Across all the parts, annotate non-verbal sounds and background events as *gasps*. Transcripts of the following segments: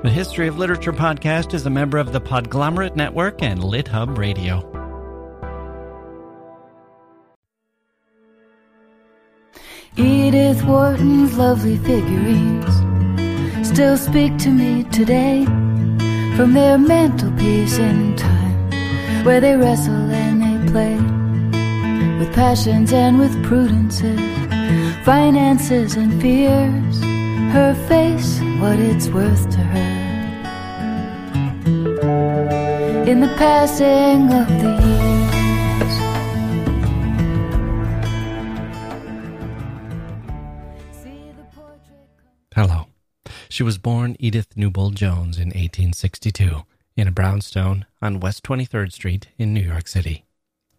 The History of Literature podcast is a member of the Podglomerate Network and LitHub Radio. Edith Wharton's lovely figurines still speak to me today from their mantelpiece in time where they wrestle and they play with passions and with prudences, finances and fears her face, what it's worth to her. In the passing of the years. Hello. She was born Edith Newbold Jones in 1862 in a brownstone on West 23rd Street in New York City.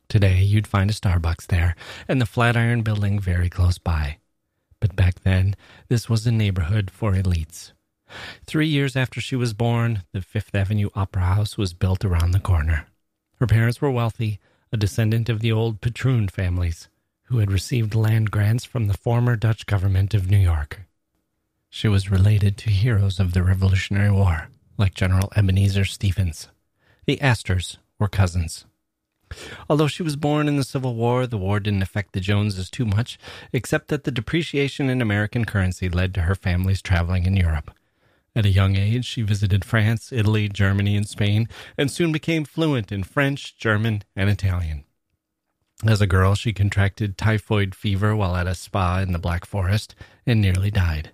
Today, you'd find a Starbucks there and the Flatiron Building very close by. But back then, this was a neighborhood for elites. Three years after she was born, the Fifth Avenue Opera House was built around the corner. Her parents were wealthy, a descendant of the old Patroon families, who had received land grants from the former Dutch government of New York. She was related to heroes of the Revolutionary War, like General Ebenezer Stevens. The Astors were cousins. Although she was born in the Civil War, the war didn't affect the Joneses too much, except that the depreciation in American currency led to her family's traveling in Europe. At a young age, she visited France, Italy, Germany, and Spain, and soon became fluent in French, German, and Italian. As a girl, she contracted typhoid fever while at a spa in the Black Forest and nearly died.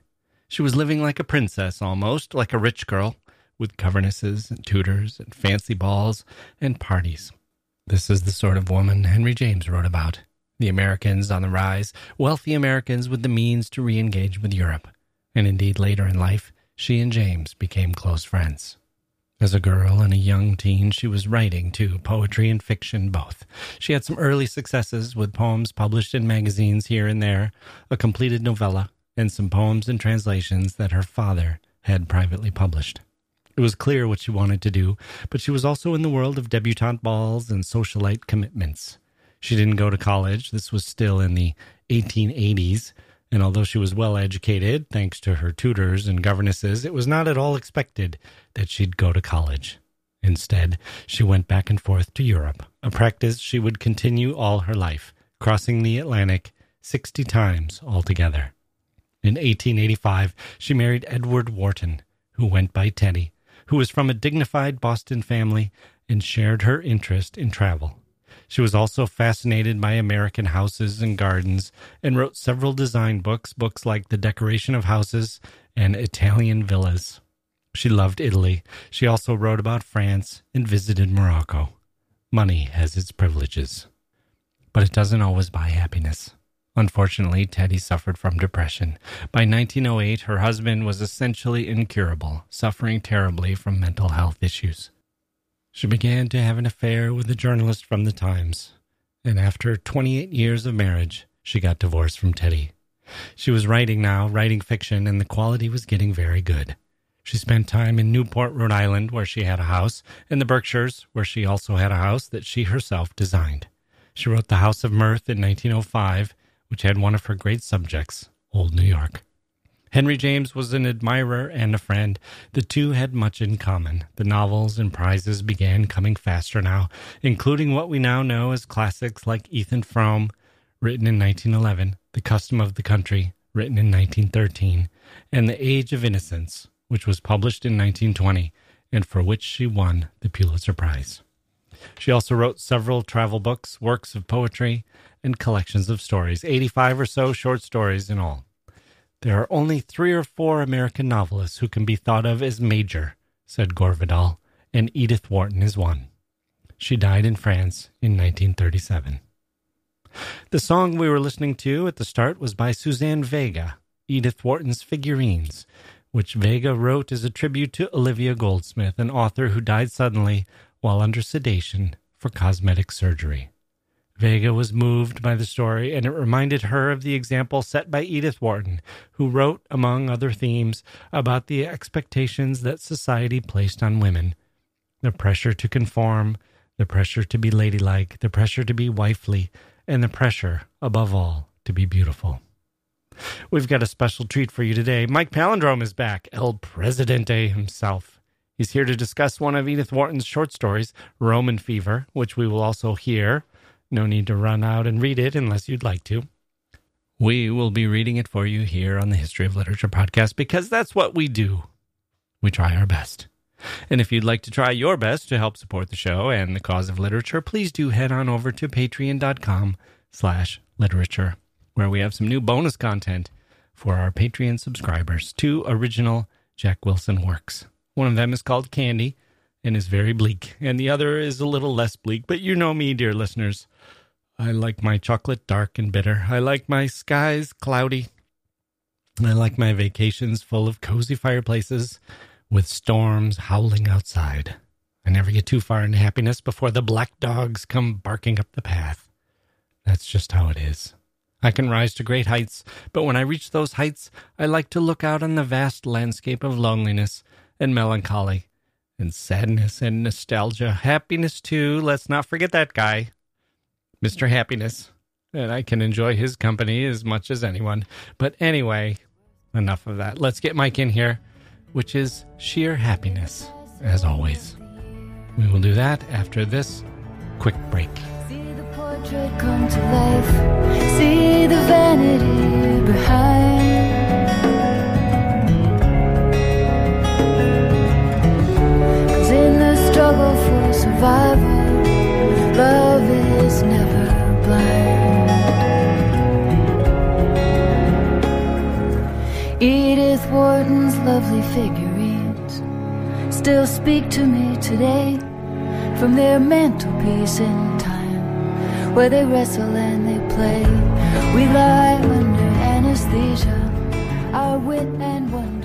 She was living like a princess almost, like a rich girl, with governesses and tutors and fancy balls and parties. This is the sort of woman Henry James wrote about. The Americans on the rise, wealthy Americans with the means to re engage with Europe. And indeed, later in life, she and James became close friends. As a girl and a young teen, she was writing, too, poetry and fiction both. She had some early successes with poems published in magazines here and there, a completed novella, and some poems and translations that her father had privately published. It was clear what she wanted to do, but she was also in the world of debutante balls and socialite commitments. She didn't go to college. This was still in the 1880s, and although she was well educated, thanks to her tutors and governesses, it was not at all expected that she'd go to college. Instead, she went back and forth to Europe, a practice she would continue all her life, crossing the Atlantic 60 times altogether. In 1885, she married Edward Wharton, who went by Teddy who was from a dignified Boston family and shared her interest in travel. She was also fascinated by American houses and gardens and wrote several design books, books like The Decoration of Houses and Italian Villas. She loved Italy. She also wrote about France and visited Morocco. Money has its privileges, but it doesn't always buy happiness. Unfortunately, Teddy suffered from depression. By 1908, her husband was essentially incurable, suffering terribly from mental health issues. She began to have an affair with a journalist from the Times, and after 28 years of marriage, she got divorced from Teddy. She was writing now, writing fiction, and the quality was getting very good. She spent time in Newport, Rhode Island, where she had a house, and the Berkshires, where she also had a house that she herself designed. She wrote The House of Mirth in 1905 which had one of her great subjects, Old New York. Henry James was an admirer and a friend. The two had much in common. The novels and prizes began coming faster now, including what we now know as classics like Ethan Frome, written in 1911, The Custom of the Country, written in 1913, and The Age of Innocence, which was published in 1920 and for which she won the Pulitzer Prize. She also wrote several travel books, works of poetry, and collections of stories, 85 or so short stories in all. There are only three or four American novelists who can be thought of as major, said Gore Vidal, and Edith Wharton is one. She died in France in 1937. The song we were listening to at the start was by Suzanne Vega, Edith Wharton's Figurines, which Vega wrote as a tribute to Olivia Goldsmith, an author who died suddenly while under sedation for cosmetic surgery. Vega was moved by the story, and it reminded her of the example set by Edith Wharton, who wrote, among other themes, about the expectations that society placed on women the pressure to conform, the pressure to be ladylike, the pressure to be wifely, and the pressure, above all, to be beautiful. We've got a special treat for you today. Mike Palindrome is back, El Presidente himself. He's here to discuss one of Edith Wharton's short stories, Roman Fever, which we will also hear. No need to run out and read it unless you'd like to. We will be reading it for you here on the History of Literature podcast because that's what we do. We try our best. And if you'd like to try your best to help support the show and the cause of literature, please do head on over to patreon.com slash literature, where we have some new bonus content for our Patreon subscribers. Two original Jacke Wilson works. One of them is called Candy and is very bleak, and the other is a little less bleak, but you know me, dear listeners. I like my chocolate dark and bitter. I like my skies cloudy. I like my vacations full of cozy fireplaces with storms howling outside. I never get too far into happiness before the black dogs come barking up the path. That's just how it is. I can rise to great heights, but when I reach those heights, I like to look out on the vast landscape of loneliness and melancholy and sadness and nostalgia. Happiness, too. Let's not forget that guy, Mr. Happiness. And I can enjoy his company as much as anyone. But anyway, enough of that. Let's get Mike in here which is sheer happiness, as always. We will do that after this quick break. See the portrait come to life. See the vanity behind. Cause in the struggle for survival, Edith Wharton's lovely figurines. Still speak to me today from their mantelpiece in time where they wrestle and they play. We lie under anesthesia, our wit and wonder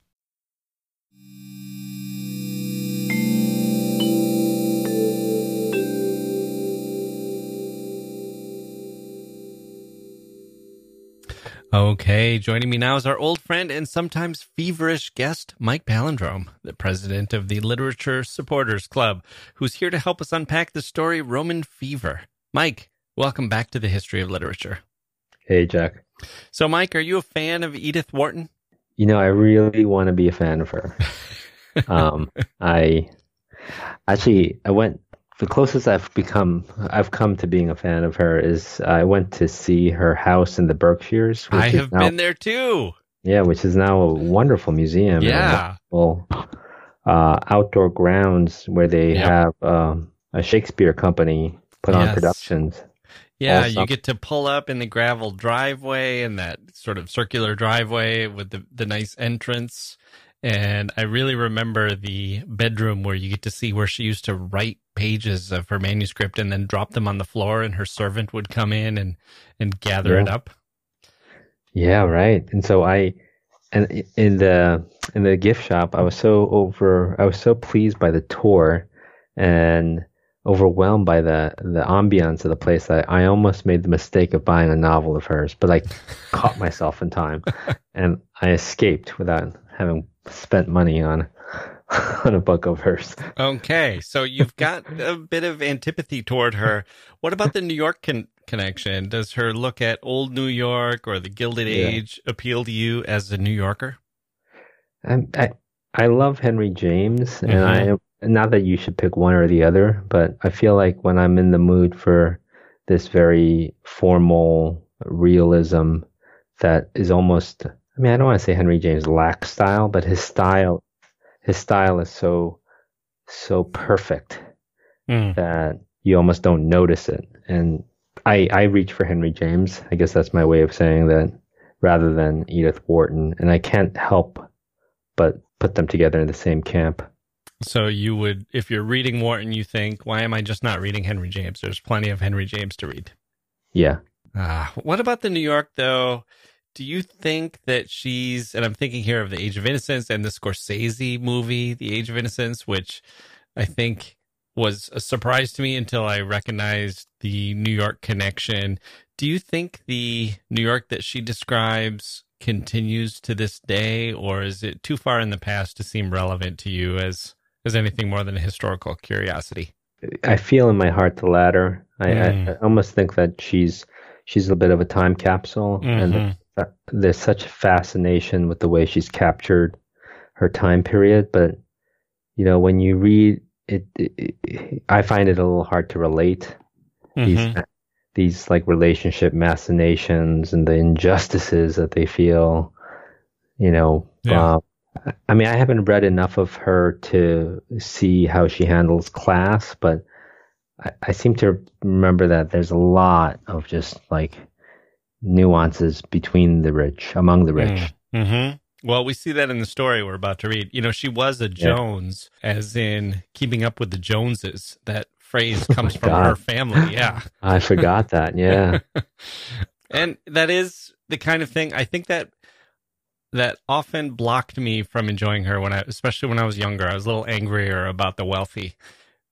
Okay, joining me now is our old friend and sometimes feverish guest, Mike Palindrome, the president of the Literature Supporters Club, who's here to help us unpack the story Roman Fever. Mike, welcome back to the History of Literature. Hey, Jacke. So, Mike, are you a fan of Edith Wharton? You know, I really want to be a fan of her. *laughs* um, I actually I went the closest I've become I've come to being a fan of her is I went to see her house in the Berkshires. I have now, been there too. Yeah, which is now a wonderful museum. Yeah. Well, uh, outdoor grounds where they yep. have um, a Shakespeare company put yes. on productions. Yeah, you get to pull up in the gravel driveway and that sort of circular driveway with the, the nice entrance. And I really remember the bedroom where you get to see where she used to write pages of her manuscript and then drop them on the floor and her servant would come in and, and gather yeah. it up. Yeah, right. And so I and in the in the gift shop I was so over I was so pleased by the tour and overwhelmed by the the ambiance of the place that I almost made the mistake of buying a novel of hers, but I caught myself in time *laughs* and I escaped without having spent money on *laughs* on a book of hers. Okay, so you've got a bit of antipathy toward her. What about the New York con- connection? Does her look at old New York or the Gilded Yeah. Age appeal to you as a New Yorker? I I, I love Henry James, and Mhm. I not that you should pick one or the other, but I feel like when I'm in the mood for this very formal realism that is almost I mean, I don't want to say Henry James lacks style, but his style his style is so so perfect Mm. that you almost don't notice it. And I I reach for Henry James. I guess that's my way of saying that rather than Edith Wharton. And I can't help but put them together in the same camp. So you would, if you're reading Wharton, you think, why am I just not reading Henry James? There's plenty of Henry James to read. Yeah. Ah, what about the New York though? Do you think that she's, and I'm thinking here of The Age of Innocence and the Scorsese movie, The Age of Innocence, which I think was a surprise to me until I recognized the New York connection. Do you think the New York that she describes continues to this day, or is it too far in the past to seem relevant to you as as anything more than a historical curiosity? I feel in my heart the latter. I, Mm. I, I almost think that she's she's a bit of a time capsule, and Mhm. th- there's such fascination with the way she's captured her time period. But you know, when you read it, it, it I find it a little hard to relate these Mhm. these like relationship machinations and the injustices that they feel. You know, Yeah. um, I mean, I haven't read enough of her to see how she handles class, but I, I seem to remember that there's a lot of just like nuances between the rich, among the rich. Mm-hmm. Well, we see that in the story we're about to read. You know, she was a Jones, as in keeping up with the Joneses. That phrase comes from Oh God. her family. *gasps* Yeah. I forgot that. Yeah. *laughs* and that is the kind of thing I think that that often blocked me from enjoying her when I, especially when I was younger. I was a little angrier about the wealthy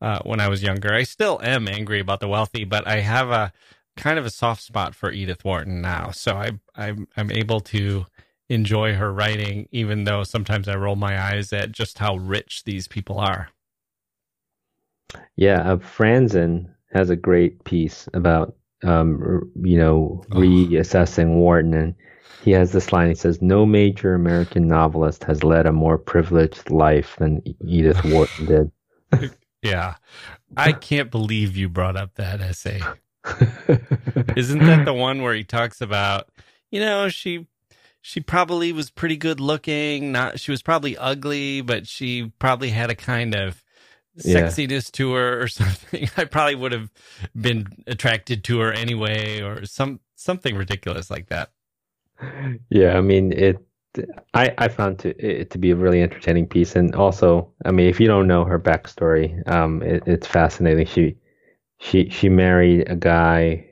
uh, when I was younger. I still am angry about the wealthy, but I have a kind of a soft spot for Edith Wharton now. So I, I'm I'm able to enjoy her writing, even though sometimes I roll my eyes at just how rich these people are. Yeah, uh, Franzen has a great piece about um, you know Oh. reassessing Wharton, and he has this line. He says, "No major American novelist has led a more privileged life than Edith Wharton did." *laughs* Yeah, I can't believe you brought up that essay. *laughs* Isn't that the one where he talks about, you know, she she probably was pretty good looking, not she was probably ugly, but she probably had a kind of Yeah. sexiness to her or *laughs* something. I probably would have been attracted to her anyway or some something ridiculous like that. Yeah, I mean it. I I found to, it to be a really entertaining piece, and also, I mean, if you don't know her backstory, um, it, it's fascinating. She she she married a guy.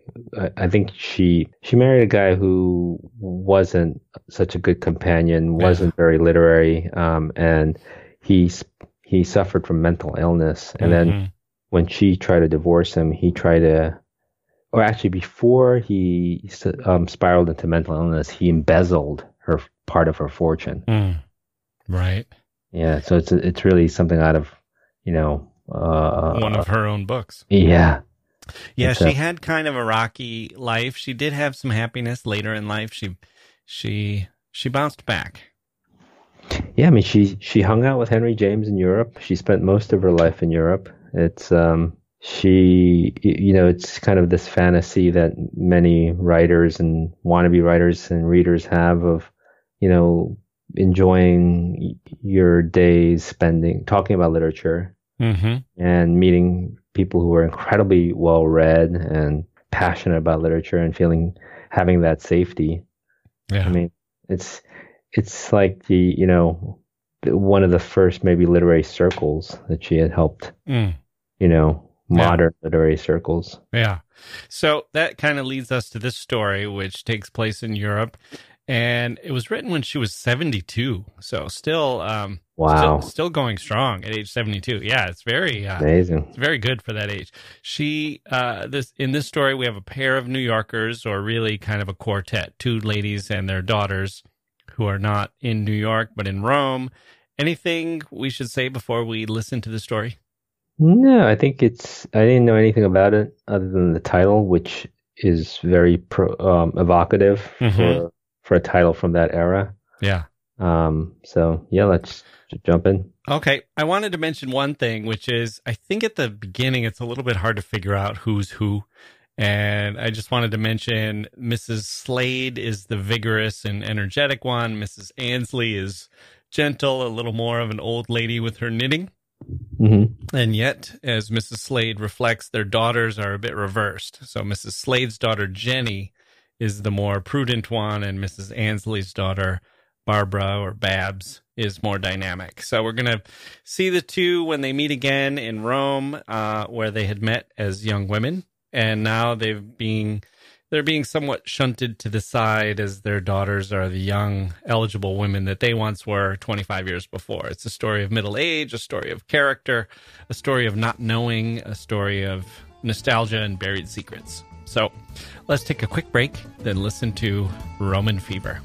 I, think she she married a guy who wasn't such a good companion, wasn't very literary, um, and he he suffered from mental illness, and then Mhm. when she tried to divorce him, he tried to, or actually before he um, spiraled into mental illness, he embezzled her part of her fortune. Mm. right, Yeah, so it's it's really something out of, you know, uh, one of her own books. yeah, Yeah, It's she a- had kind of a rocky life. She did have some happiness later in life. She she she bounced back. yeah. I mean, she she hung out with Henry James in Europe. She spent most of her life in Europe. It's um she you know it's kind of this fantasy that many writers and wannabe writers and readers have of you know enjoying your days spending talking about literature Mm-hmm. and meeting people who are incredibly well read and passionate about literature and feeling having that safety Yeah. I mean, it's it's like the you know one of the first maybe literary circles that she had helped. Mm. You know, Yeah. modern literary circles. Yeah. So that kind of leads us to this story, which takes place in Europe. And it was written when she was 72. So still, um, Wow, still, still going strong at age 72. Yeah. It's very, uh, amazing. it's very good for that age. She, uh, this, in this story, we have a pair of New Yorkers or really kind of a quartet, two ladies and their daughters who are not in New York, but in Rome. anything we should say before we listen to the story? No, I think it's. I didn't know anything about it other than the title, which is very pro, um, evocative Mhm. for for a title from that era. Yeah. Um, so yeah, let's j- jump in. Okay. I wanted to mention one thing, which is I think at the beginning it's a little bit hard to figure out who's who. And I just wanted to mention Mrs. Slade is the vigorous and energetic one. Mrs. Ansley is gentle, a little more of an old lady with her knitting. Mm-hmm. And yet, as Mrs. Slade reflects, their daughters are a bit reversed. So Mrs. Slade's daughter, Jenny, is the more prudent one, and Mrs. Ansley's daughter, Barbara or Babs, is more dynamic. So we're going to see the two when they meet again in Rome, uh, where they had met as young women. And now they've being they're being somewhat shunted to the side as their daughters are the young eligible women that they once were 25 years before. It's a story of middle age, a story of character, a story of not knowing, a story of nostalgia and buried secrets. So let's take a quick break, then listen to Roman Fever.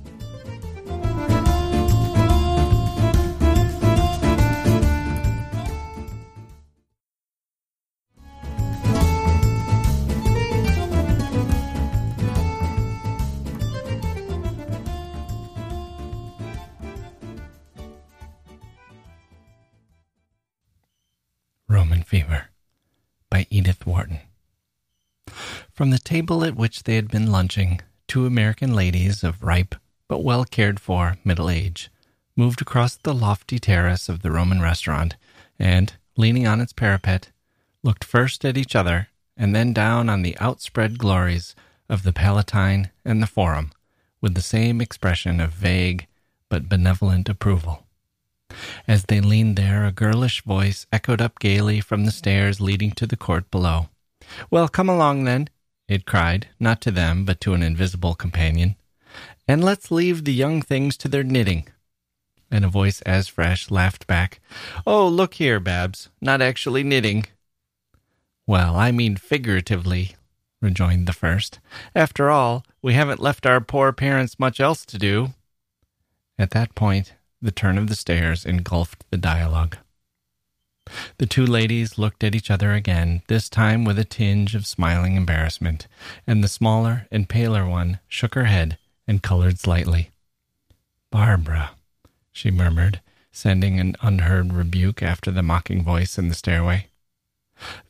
Roman Fever by Edith Wharton. From the table at which they had been lunching, two American ladies of ripe but well cared for middle age moved across the lofty terrace of the Roman restaurant and, leaning on its parapet, looked first at each other and then down on the outspread glories of the Palatine and the Forum with the same expression of vague but benevolent approval. As they leaned there, a girlish voice echoed up gaily from the stairs leading to the court below. Well, come along then, it cried, not to them, but to an invisible companion. And let's leave the young things to their knitting. And a voice as fresh laughed back, Oh, look here, Babs, not actually knitting. Well, I mean figuratively, rejoined the first. After all, we haven't left our poor parents much else to do. At that point, the turn of the stairs engulfed the dialogue. The two ladies looked at each other again, this time with a tinge of smiling embarrassment, and the smaller and paler one shook her head and colored slightly. Barbara, she murmured, sending an unheard rebuke after the mocking voice in the stairway.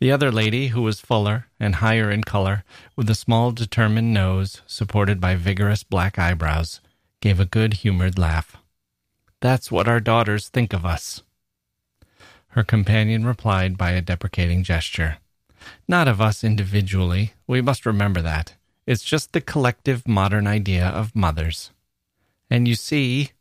The other lady, who was fuller and higher in color, with a small determined nose supported by vigorous black eyebrows, gave a good humored laugh. That's what our daughters think of us. Her companion replied by a deprecating gesture. Not of us individually. We must remember that. It's just the collective modern idea of mothers. And you see,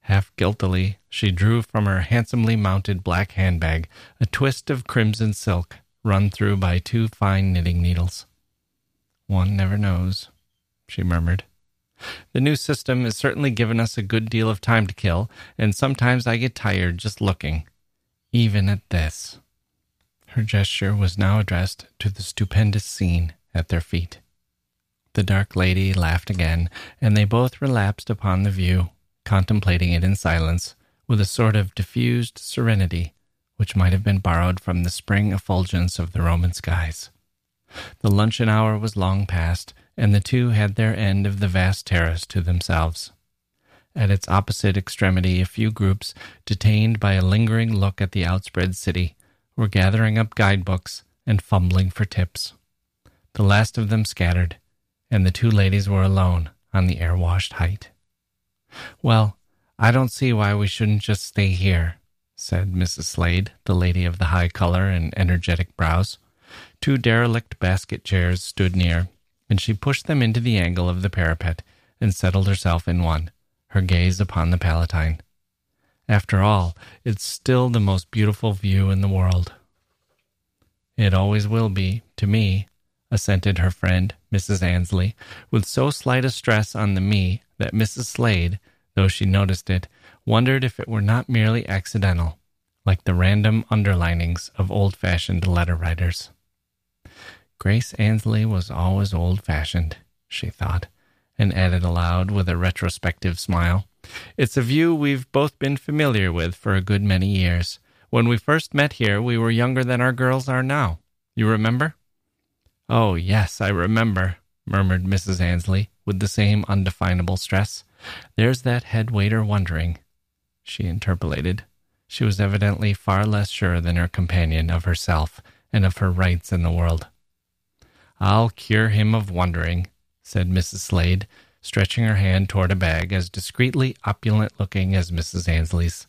half guiltily, she drew from her handsomely mounted black handbag a twist of crimson silk run through by two fine knitting needles. One never knows, she murmured. The new system has certainly given us a good deal of time to kill, and sometimes I get tired just looking, even at this. Her gesture was now addressed to the stupendous scene at their feet. The dark lady laughed again, and they both relapsed upon the view, contemplating it in silence, with a sort of diffused serenity which might have been borrowed from the spring effulgence of the Roman skies. The luncheon hour was long past, and the two had their end of the vast terrace to themselves. At its opposite extremity, a few groups, detained by a lingering look at the outspread city, were gathering up guidebooks and fumbling for tips. The last of them scattered, and the two ladies were alone on the air washed height. Well, I don't see why we shouldn't just stay here, said Mrs. Slade, the lady of the high color and energetic brows. Two derelict basket chairs stood near, and she pushed them into the angle of the parapet and settled herself in one, her gaze upon the Palatine. After all, it's still the most beautiful view in the world. It always will be, to me, assented her friend, Mrs. Ansley, with so slight a stress on the me that Mrs. Slade, though she noticed it, wondered if it were not merely accidental, like the random underlinings of old fashioned letter writers. Grace Ansley was always old fashioned, she thought, and added aloud with a retrospective smile, It's a view we've both been familiar with for a good many years. When we first met here, we were younger than our girls are now. You remember? Oh, yes, I remember, murmured Mrs. Ansley, with the same undefinable stress. There's that head waiter wondering, she interpolated. She was evidently far less sure than her companion of herself and of her rights in the world. I'll cure him of wondering, said Mrs. Slade, stretching her hand toward a bag as discreetly opulent looking as Mrs. Ansley's.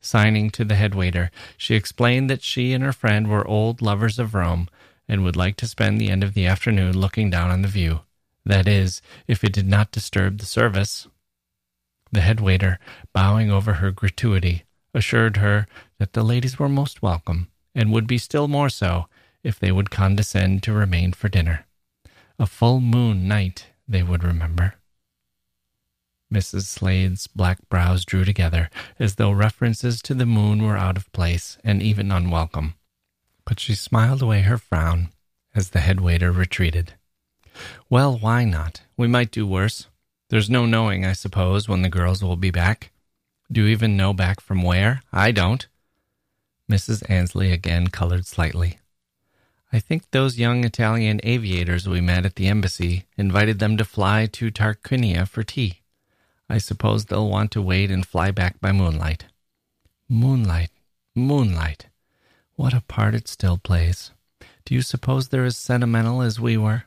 Signing to the head waiter, she explained that she and her friend were old lovers of Rome and would like to spend the end of the afternoon looking down on the view. That is, if it did not disturb the service. The head waiter, bowing over her gratuity, assured her that the ladies were most welcome, and would be still more so if they would condescend to remain for dinner. A full moon night, they would remember. Mrs. Slade's black brows drew together as though references to the moon were out of place and even unwelcome, but she smiled away her frown as the head waiter retreated. Well, why not? We might do worse. There's no knowing, I suppose, when the girls will be back. Do you even know back from where? I don't. Mrs. Ansley again colored slightly. I think those young Italian aviators we met at the embassy invited them to fly to Tarquinia for tea. I suppose they'll want to wait and fly back by moonlight. Moonlight, moonlight. What a part it still plays. Do you suppose they're as sentimental as we were?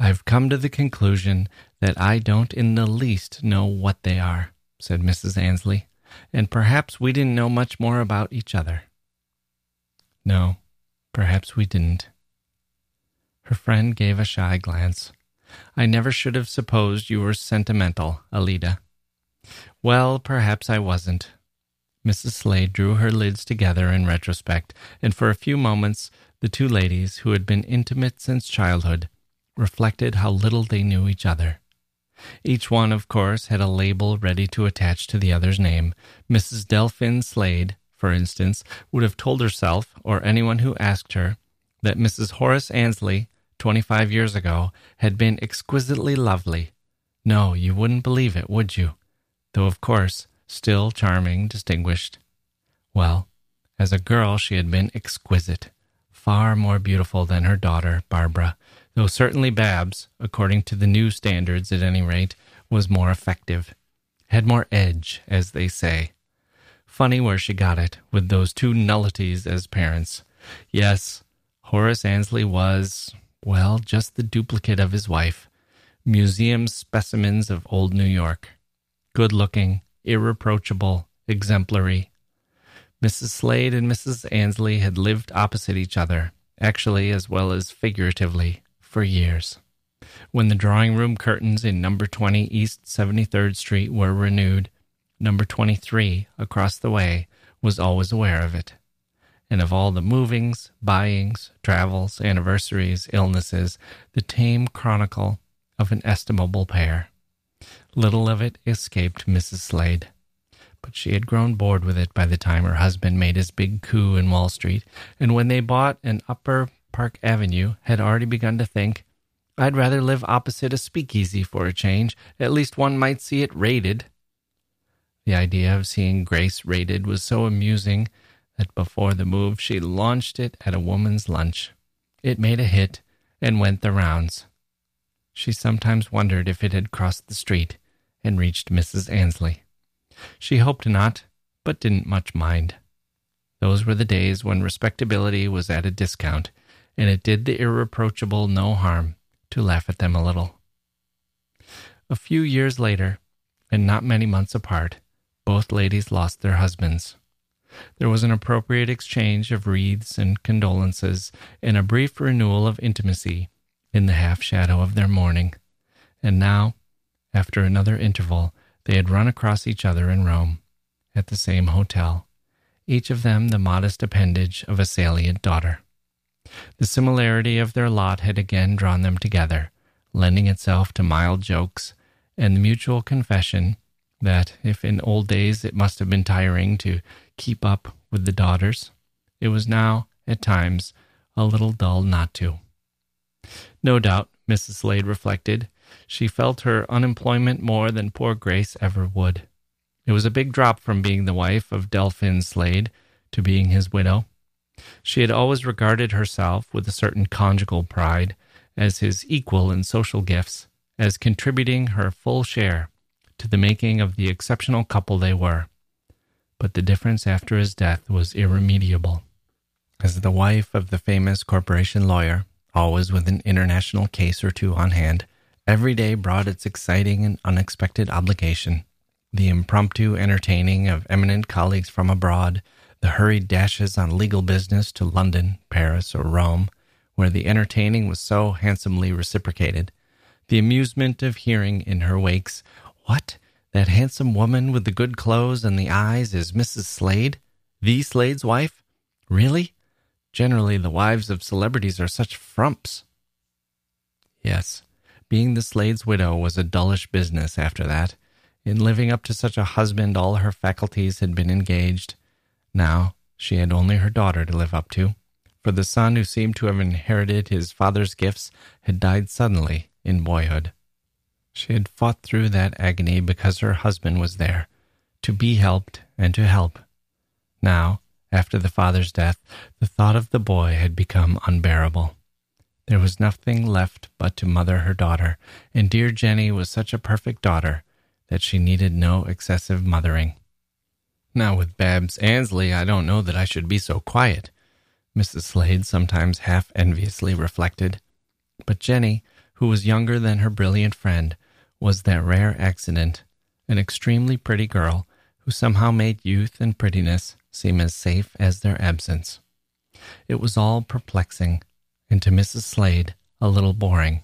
I've come to the conclusion that I don't in the least know what they are said Mrs. Ansley, and perhaps we didn't know much more about each other. No, perhaps we didn't. Her friend gave a shy glance. I never should have supposed you were sentimental, Alida. Well, perhaps I wasn't. Mrs. Slade drew her lids together in retrospect, and for a few moments the two ladies, who had been intimate since childhood, reflected how little they knew each other. Each one, of course, had a label ready to attach to the other's name. Mrs. Delphin Slade, for instance, would have told herself, or anyone who asked her, that Mrs. Horace twenty five years ago, had been exquisitely lovely. No, you wouldn't believe it, would you? Though, of course, still charming, distinguished. Well, as a girl, she had been exquisite, far more beautiful than her daughter, Barbara, though certainly Babs, according to the new standards at any rate, was more effective. Had more edge, as they say. Funny where she got it, with those two nullities as parents. Yes, Horace Ansley was, well, just the duplicate of his wife. Museum specimens of old New York. Good looking, irreproachable, exemplary. Mrs. Slade and Mrs. Annesley had lived opposite each other, actually as well as figuratively, for years. When the drawing room curtains in number 20 East 73rd Street were renewed, number 23 across the way was always aware of it. And of all the movings, buyings, travels, anniversaries, illnesses, the tame chronicle of an estimable pair. Little of it escaped Mrs. Slade, but she had grown bored with it by the time her husband made his big coup in Wall Street, and when they bought an upper Park Avenue had already begun to think, I'd rather live opposite a speakeasy for a change. At least one might see it raided. The idea of seeing Grace raided was so amusing that before the move she launched it at a woman's lunch. It made a hit and went the rounds. She sometimes wondered if it had crossed the street and reached Mrs. Ansley. She hoped not, but didn't much mind. Those were the days when respectability was at a discount and it did the irreproachable no harm to laugh at them a little. A few years later, and not many months apart, both ladies lost their husbands. There was an appropriate exchange of wreaths and condolences, and a brief renewal of intimacy in the half shadow of their mourning. And now, after another interval, they had run across each other in Rome, at the same hotel, each of them the modest appendage of a salient daughter. The similarity of their lot had again drawn them together, lending itself to mild jokes and the mutual confession that if in old days it must have been tiring to keep up with the daughters, it was now, at times, a little dull not to. No doubt, Mrs. Slade reflected, She felt her unemployment more than poor Grace ever would. It was a big drop from being the wife of Delphin Slade to being his widow. She had always regarded herself with a certain conjugal pride as his equal in social gifts, as contributing her full share to the making of the exceptional couple they were. But the difference after his death was irremediable. As the wife of the famous corporation lawyer, always with an international case or two on hand, every day brought its exciting and unexpected obligation. The impromptu entertaining of eminent colleagues from abroad, the hurried dashes on legal business to London, Paris, or Rome, where the entertaining was so handsomely reciprocated, the amusement of hearing in her wakes, What? That handsome woman with the good clothes and the eyes is Mrs. Slade? The Slade's wife? Really? Generally, the wives of celebrities are such frumps. Yes, being the Slade's widow was a dullish business after that. In living up to such a husband, all her faculties had been engaged. Now she had only her daughter to live up to, for the son who seemed to have inherited his father's gifts had died suddenly in boyhood. She had fought through that agony because her husband was there, to be helped and to help. Now after the father's death, the thought of the boy had become unbearable. There was nothing left but to mother her daughter, and dear Jenny was such a perfect daughter that she needed no excessive mothering. Now, with Babs Ansley, I don't know that I should be so quiet, Mrs. Slade sometimes half enviously reflected. But Jenny, who was younger than her brilliant friend, was that rare accident, an extremely pretty girl who somehow made youth and prettiness seem as safe as their absence. It was all perplexing, and to Mrs. Slade, a little boring.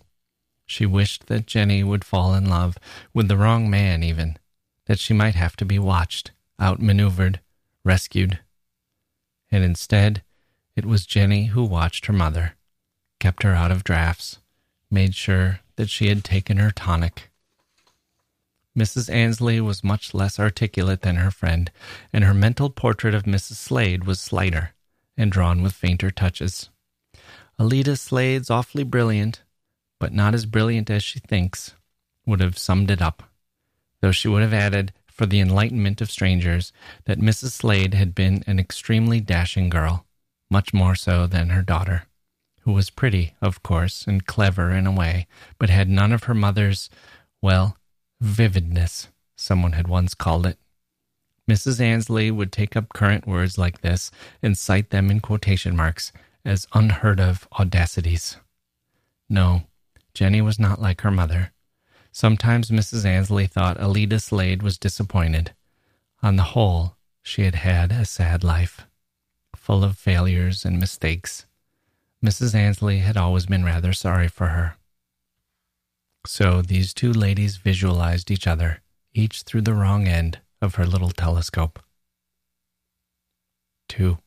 She wished that Jenny would fall in love with the wrong man, even, that she might have to be watched, outmaneuvered, rescued. And instead, it was Jenny who watched her mother, kept her out of drafts, made sure that she had taken her tonic Mrs. Ansley was much less articulate than her friend, and her mental portrait of Mrs. Slade was slighter and drawn with fainter touches. Alida Slade's awfully brilliant, but not as brilliant as she thinks, would have summed it up, though she would have added, for the enlightenment of strangers, that Mrs. Slade had been an extremely dashing girl, much more so than her daughter, who was pretty, of course, and clever in a way, but had none of her mother's, well, vividness, someone had once called it. Mrs. Ansley would take up current words like this and cite them in quotation marks as unheard of audacities. No, Jenny was not like her mother. Sometimes Mrs. Ansley thought Alida Slade was disappointed. On the whole, she had had a sad life, full of failures and mistakes. Mrs. Ansley had always been rather sorry for her. So these two ladies visualized each other, each through the wrong end of her little telescope. 2.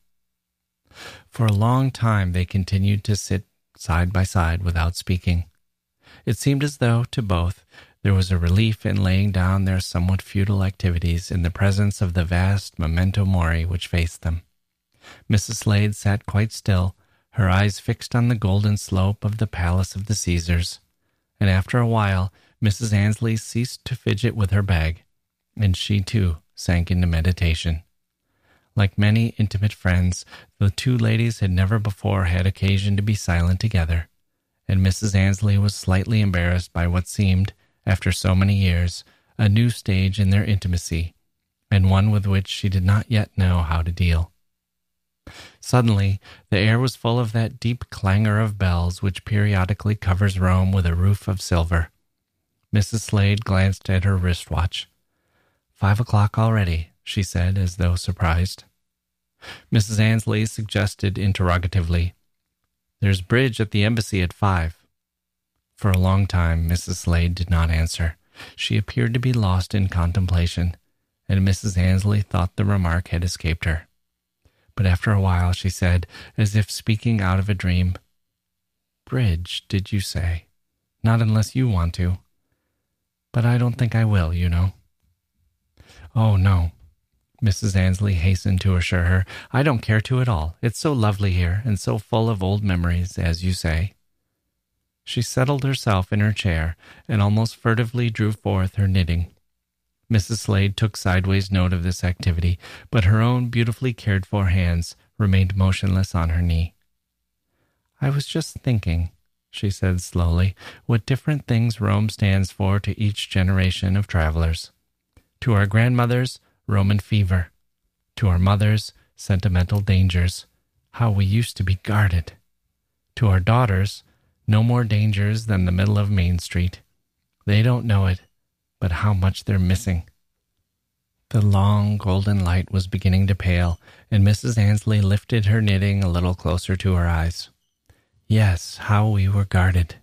For a long time they continued to sit side by side without speaking. It seemed as though, to both, there was a relief in laying down their somewhat futile activities in the presence of the vast memento mori which faced them. Mrs. Slade sat quite still, her eyes fixed on the golden slope of the Palace of the Caesars and after a while Mrs. Ansley ceased to fidget with her bag, and she too sank into meditation. Like many intimate friends, the two ladies had never before had occasion to be silent together, and Mrs. Ansley was slightly embarrassed by what seemed, after so many years, a new stage in their intimacy, and one with which she did not yet know how to deal. Suddenly, the air was full of that deep clangor of bells which periodically covers Rome with a roof of silver. Mrs. Slade glanced at her wristwatch. Five o'clock already, she said, as though surprised. Mrs. Ansley suggested interrogatively, There's bridge at the embassy at five. For a long time, Mrs. Slade did not answer. She appeared to be lost in contemplation, and Mrs. Ansley thought the remark had escaped her. But after a while she said, as if speaking out of a dream, Bridge, did you say? Not unless you want to. But I don't think I will, you know. Oh, no. Mrs. Ansley hastened to assure her. I don't care to at all. It's so lovely here, and so full of old memories, as you say. She settled herself in her chair and almost furtively drew forth her knitting. Mrs. Slade took sideways note of this activity, but her own beautifully cared for hands remained motionless on her knee. I was just thinking, she said slowly, what different things Rome stands for to each generation of travelers. To our grandmothers, Roman fever. To our mothers, sentimental dangers. How we used to be guarded. To our daughters, no more dangers than the middle of Main Street. They don't know it, but how much they're missing. The long golden light was beginning to pale, and Mrs. Ansley lifted her knitting a little closer to her eyes. Yes, how we were guarded.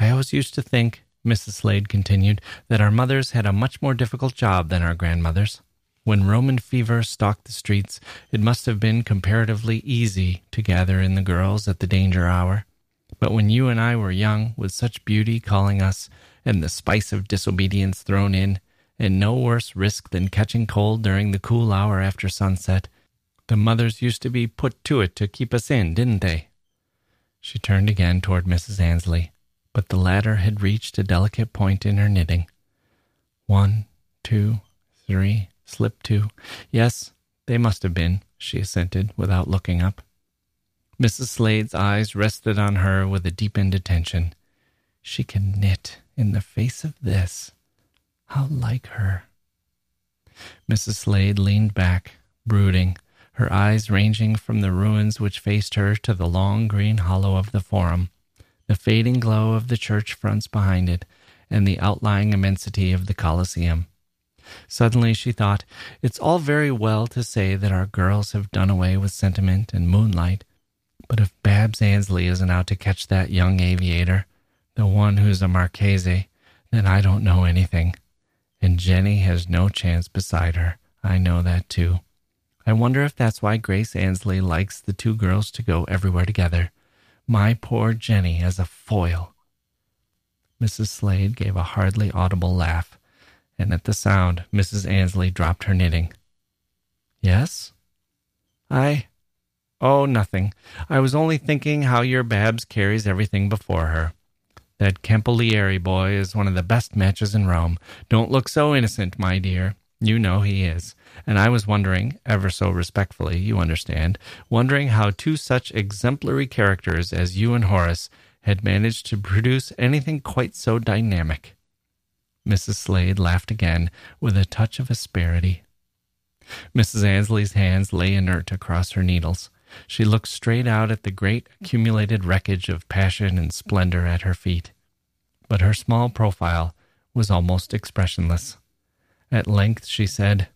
I always used to think, Mrs. Slade continued, that our mothers had a much more difficult job than our grandmothers. When Roman fever stalked the streets, it must have been comparatively easy to gather in the girls at the danger hour. But when you and I were young, with such beauty calling us, and the spice of disobedience thrown in, and no worse risk than catching cold during the cool hour after sunset, the mothers used to be put to it to keep us in, didn't they? She turned again toward Mrs. Ansley, but the latter had reached a delicate point in her knitting. One, two, three, slip two. Yes, they must have been, she assented without looking up. Mrs. Slade's eyes rested on her with a deepened attention. She can knit in the face of this. How like her. Mrs. Slade leaned back, brooding, her eyes ranging from the ruins which faced her to the long green hollow of the Forum, the fading glow of the church fronts behind it, and the outlying immensity of the Colosseum. Suddenly she thought, It's all very well to say that our girls have done away with sentiment and moonlight, but if Babs Ansley isn't out to catch that young aviator, the one who's a Marchese, then I don't know anything. And Jenny has no chance beside her. I know that too. I wonder if that's why Grace Ansley likes the two girls to go everywhere together. My poor Jenny as a foil. Mrs. Slade gave a hardly audible laugh, and at the sound, Mrs. Ansley dropped her knitting. Yes? I. Oh, nothing. I was only thinking how your Babs carries everything before her. That Campolieri boy is one of the best matches in Rome. Don't look so innocent, my dear. You know he is. And I was wondering, ever so respectfully, you understand, wondering how two such exemplary characters as you and Horace had managed to produce anything quite so dynamic. Mrs. Slade laughed again with a touch of asperity. Mrs. Ansley's hands lay inert across her needles. She looked straight out at the great accumulated wreckage of passion and splendor at her feet. But her small profile was almost expressionless. At length she said,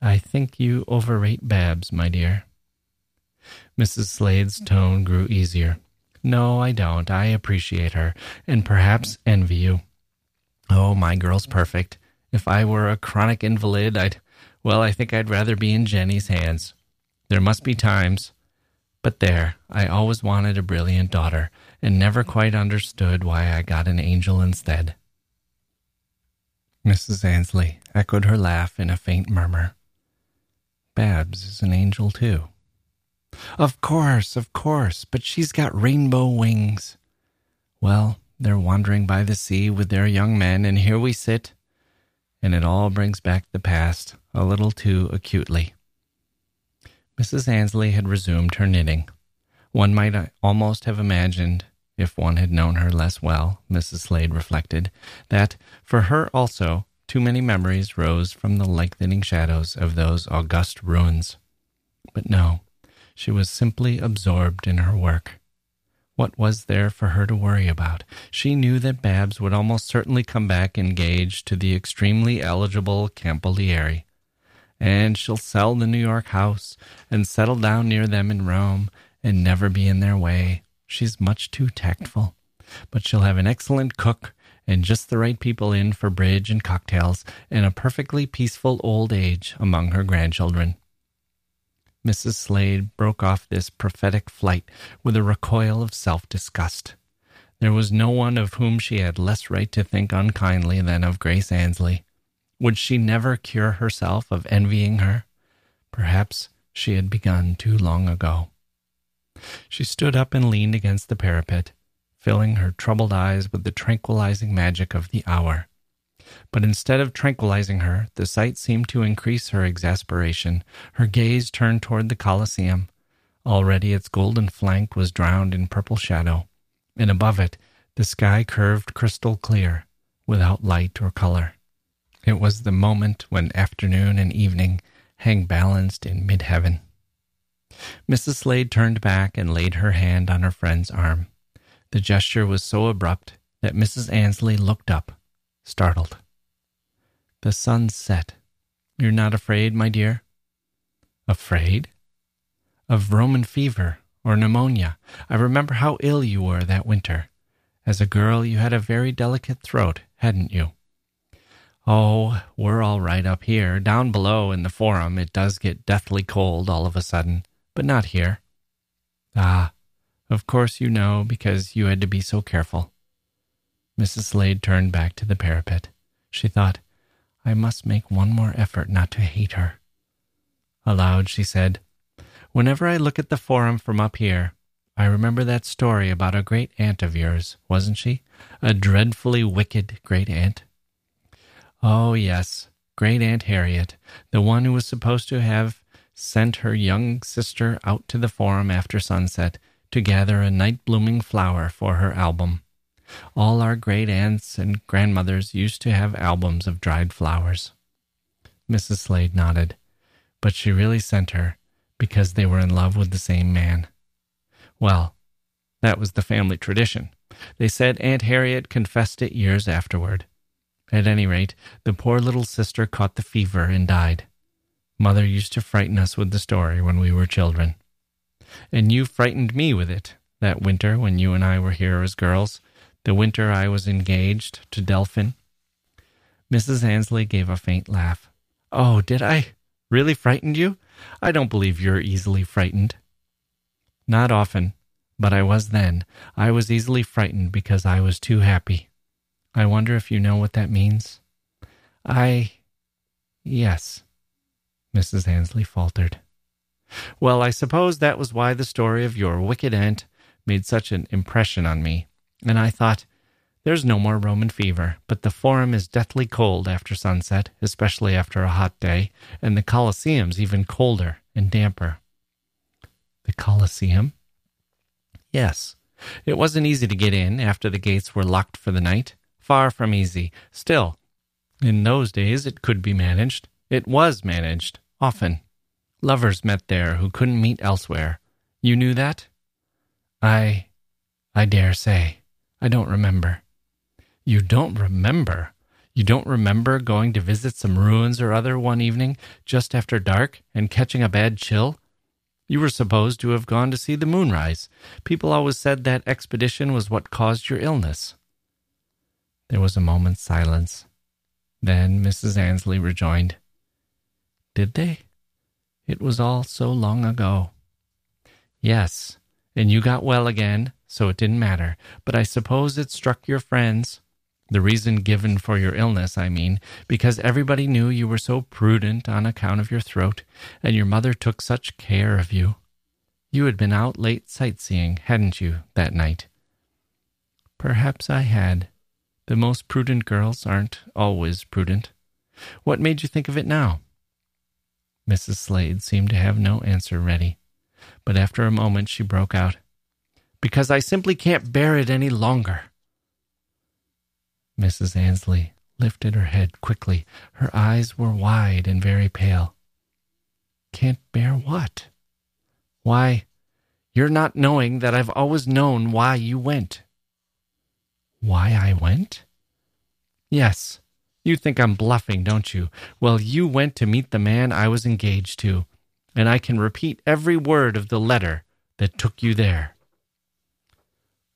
I think you overrate Babs, my dear. Mrs. Slade's tone grew easier. No, I don't. I appreciate her, and perhaps envy you. Oh, my girl's perfect. If I were a chronic invalid, I'd, well, I think I'd rather be in Jenny's hands. There must be times. But there, I always wanted a brilliant daughter, and never quite understood why I got an angel instead. Mrs. Ansley echoed her laugh in a faint murmur. Babs is an angel, too. Of course, of course, but she's got rainbow wings. Well, they're wandering by the sea with their young men, and here we sit, and it all brings back the past a little too acutely. Mrs. Ansley had resumed her knitting. One might uh, almost have imagined, if one had known her less well, Mrs. Slade reflected, that for her also too many memories rose from the lengthening shadows of those august ruins. But no, she was simply absorbed in her work. What was there for her to worry about? She knew that Babs would almost certainly come back engaged to the extremely eligible Campolieri and she'll sell the New York house and settle down near them in Rome and never be in their way. She's much too tactful. But she'll have an excellent cook and just the right people in for bridge and cocktails and a perfectly peaceful old age among her grandchildren. Mrs. Slade broke off this prophetic flight with a recoil of self disgust. There was no one of whom she had less right to think unkindly than of Grace Ansley. Would she never cure herself of envying her? Perhaps she had begun too long ago. She stood up and leaned against the parapet, filling her troubled eyes with the tranquilizing magic of the hour. But instead of tranquilizing her, the sight seemed to increase her exasperation. Her gaze turned toward the Colosseum. Already its golden flank was drowned in purple shadow, and above it the sky curved crystal clear, without light or color. It was the moment when afternoon and evening hang balanced in mid heaven. Mrs. Slade turned back and laid her hand on her friend's arm. The gesture was so abrupt that Mrs. Ansley looked up, startled. The sun set. You're not afraid, my dear? Afraid? Of Roman fever or pneumonia. I remember how ill you were that winter. As a girl, you had a very delicate throat, hadn't you? Oh, we're all right up here. Down below in the forum, it does get deathly cold all of a sudden, but not here. Ah, of course you know because you had to be so careful. Mrs. Slade turned back to the parapet. She thought, I must make one more effort not to hate her. Aloud, she said, Whenever I look at the forum from up here, I remember that story about a great aunt of yours, wasn't she? A dreadfully wicked great aunt. Oh, yes, great Aunt Harriet, the one who was supposed to have sent her young sister out to the forum after sunset to gather a night blooming flower for her album. All our great aunts and grandmothers used to have albums of dried flowers. Mrs. Slade nodded, but she really sent her because they were in love with the same man. Well, that was the family tradition. They said Aunt Harriet confessed it years afterward. At any rate, the poor little sister caught the fever and died. Mother used to frighten us with the story when we were children. And you frightened me with it that winter when you and I were here as girls, the winter I was engaged to Delphin. Mrs. Ansley gave a faint laugh. Oh, did I? Really frightened you? I don't believe you're easily frightened. Not often, but I was then. I was easily frightened because I was too happy. I wonder if you know what that means? I. Yes, Mrs. Ansley faltered. Well, I suppose that was why the story of your wicked aunt made such an impression on me, and I thought, there's no more Roman fever, but the Forum is deathly cold after sunset, especially after a hot day, and the Colosseum's even colder and damper. The Colosseum? Yes. It wasn't easy to get in after the gates were locked for the night. Far from easy. Still, in those days it could be managed. It was managed, often. Lovers met there who couldn't meet elsewhere. You knew that? I. I dare say. I don't remember. You don't remember? You don't remember going to visit some ruins or other one evening just after dark and catching a bad chill? You were supposed to have gone to see the moonrise. People always said that expedition was what caused your illness. There was a moment's silence. Then Mrs. Ansley rejoined, Did they? It was all so long ago. Yes, and you got well again, so it didn't matter. But I suppose it struck your friends. The reason given for your illness, I mean, because everybody knew you were so prudent on account of your throat, and your mother took such care of you. You had been out late sightseeing, hadn't you, that night? Perhaps I had, the most prudent girls aren't always prudent. What made you think of it now? Mrs. Slade seemed to have no answer ready, but after a moment she broke out, Because I simply can't bear it any longer. Mrs. Ansley lifted her head quickly. Her eyes were wide and very pale. Can't bear what? Why, you're not knowing that I've always known why you went why I went? Yes, you think I'm bluffing, don't you? Well, you went to meet the man I was engaged to, and I can repeat every word of the letter that took you there.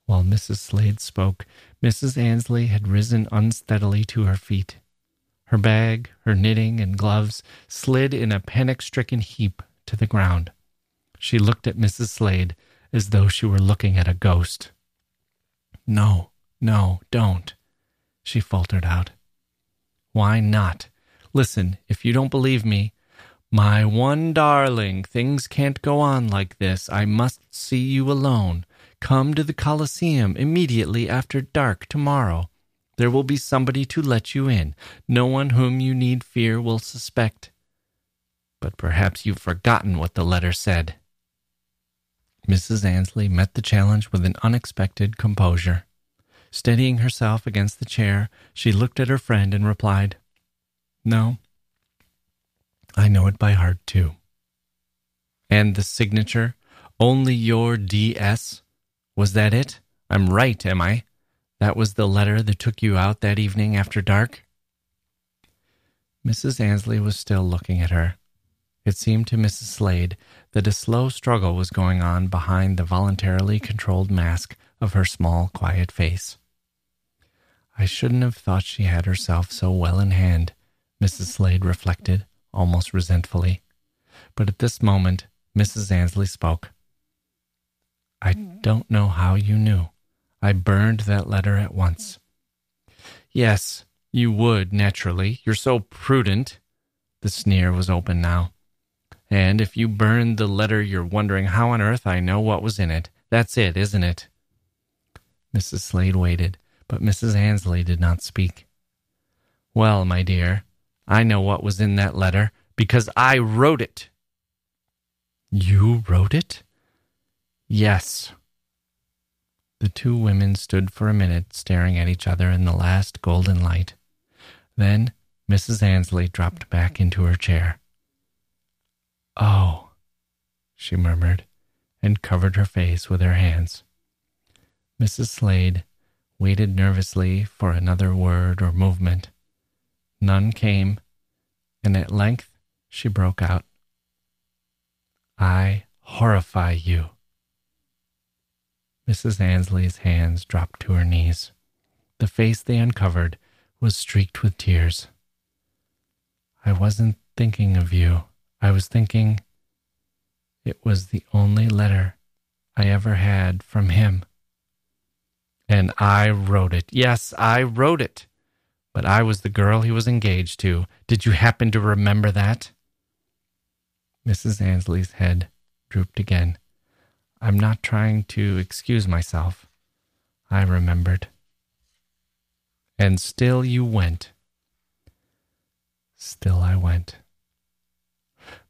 While Mrs. Slade spoke, Mrs. Ansley had risen unsteadily to her feet. Her bag, her knitting, and gloves slid in a panic stricken heap to the ground. She looked at Mrs. Slade as though she were looking at a ghost. No, no, don't, she faltered out. Why not? Listen, if you don't believe me, my one darling, things can't go on like this. I must see you alone. Come to the Colosseum immediately after dark tomorrow. There will be somebody to let you in. No one whom you need fear will suspect. But perhaps you've forgotten what the letter said. Mrs. Ansley met the challenge with an unexpected composure. Steadying herself against the chair, she looked at her friend and replied, No, I know it by heart too. And the signature, only your DS? Was that it? I'm right, am I? That was the letter that took you out that evening after dark? Mrs. Ansley was still looking at her. It seemed to Mrs. Slade that a slow struggle was going on behind the voluntarily controlled mask of her small, quiet face. I shouldn't have thought she had herself so well in hand, Mrs. Slade reflected, almost resentfully. But at this moment, Mrs. Ansley spoke. I don't know how you knew. I burned that letter at once. Yes, you would, naturally. You're so prudent. The sneer was open now. And if you burned the letter, you're wondering how on earth I know what was in it. That's it, isn't it? Mrs. Slade waited, but Mrs. Ansley did not speak. Well, my dear, I know what was in that letter because I wrote it. You wrote it? Yes. The two women stood for a minute staring at each other in the last golden light. Then Mrs. Ansley dropped back into her chair. Oh, she murmured, and covered her face with her hands. Mrs. Slade waited nervously for another word or movement. None came, and at length she broke out. I horrify you. Mrs. Ansley's hands dropped to her knees. The face they uncovered was streaked with tears. I wasn't thinking of you. I was thinking it was the only letter I ever had from him. And I wrote it. Yes, I wrote it. But I was the girl he was engaged to. Did you happen to remember that? Mrs. Ansley's head drooped again. I'm not trying to excuse myself. I remembered. And still you went. Still I went.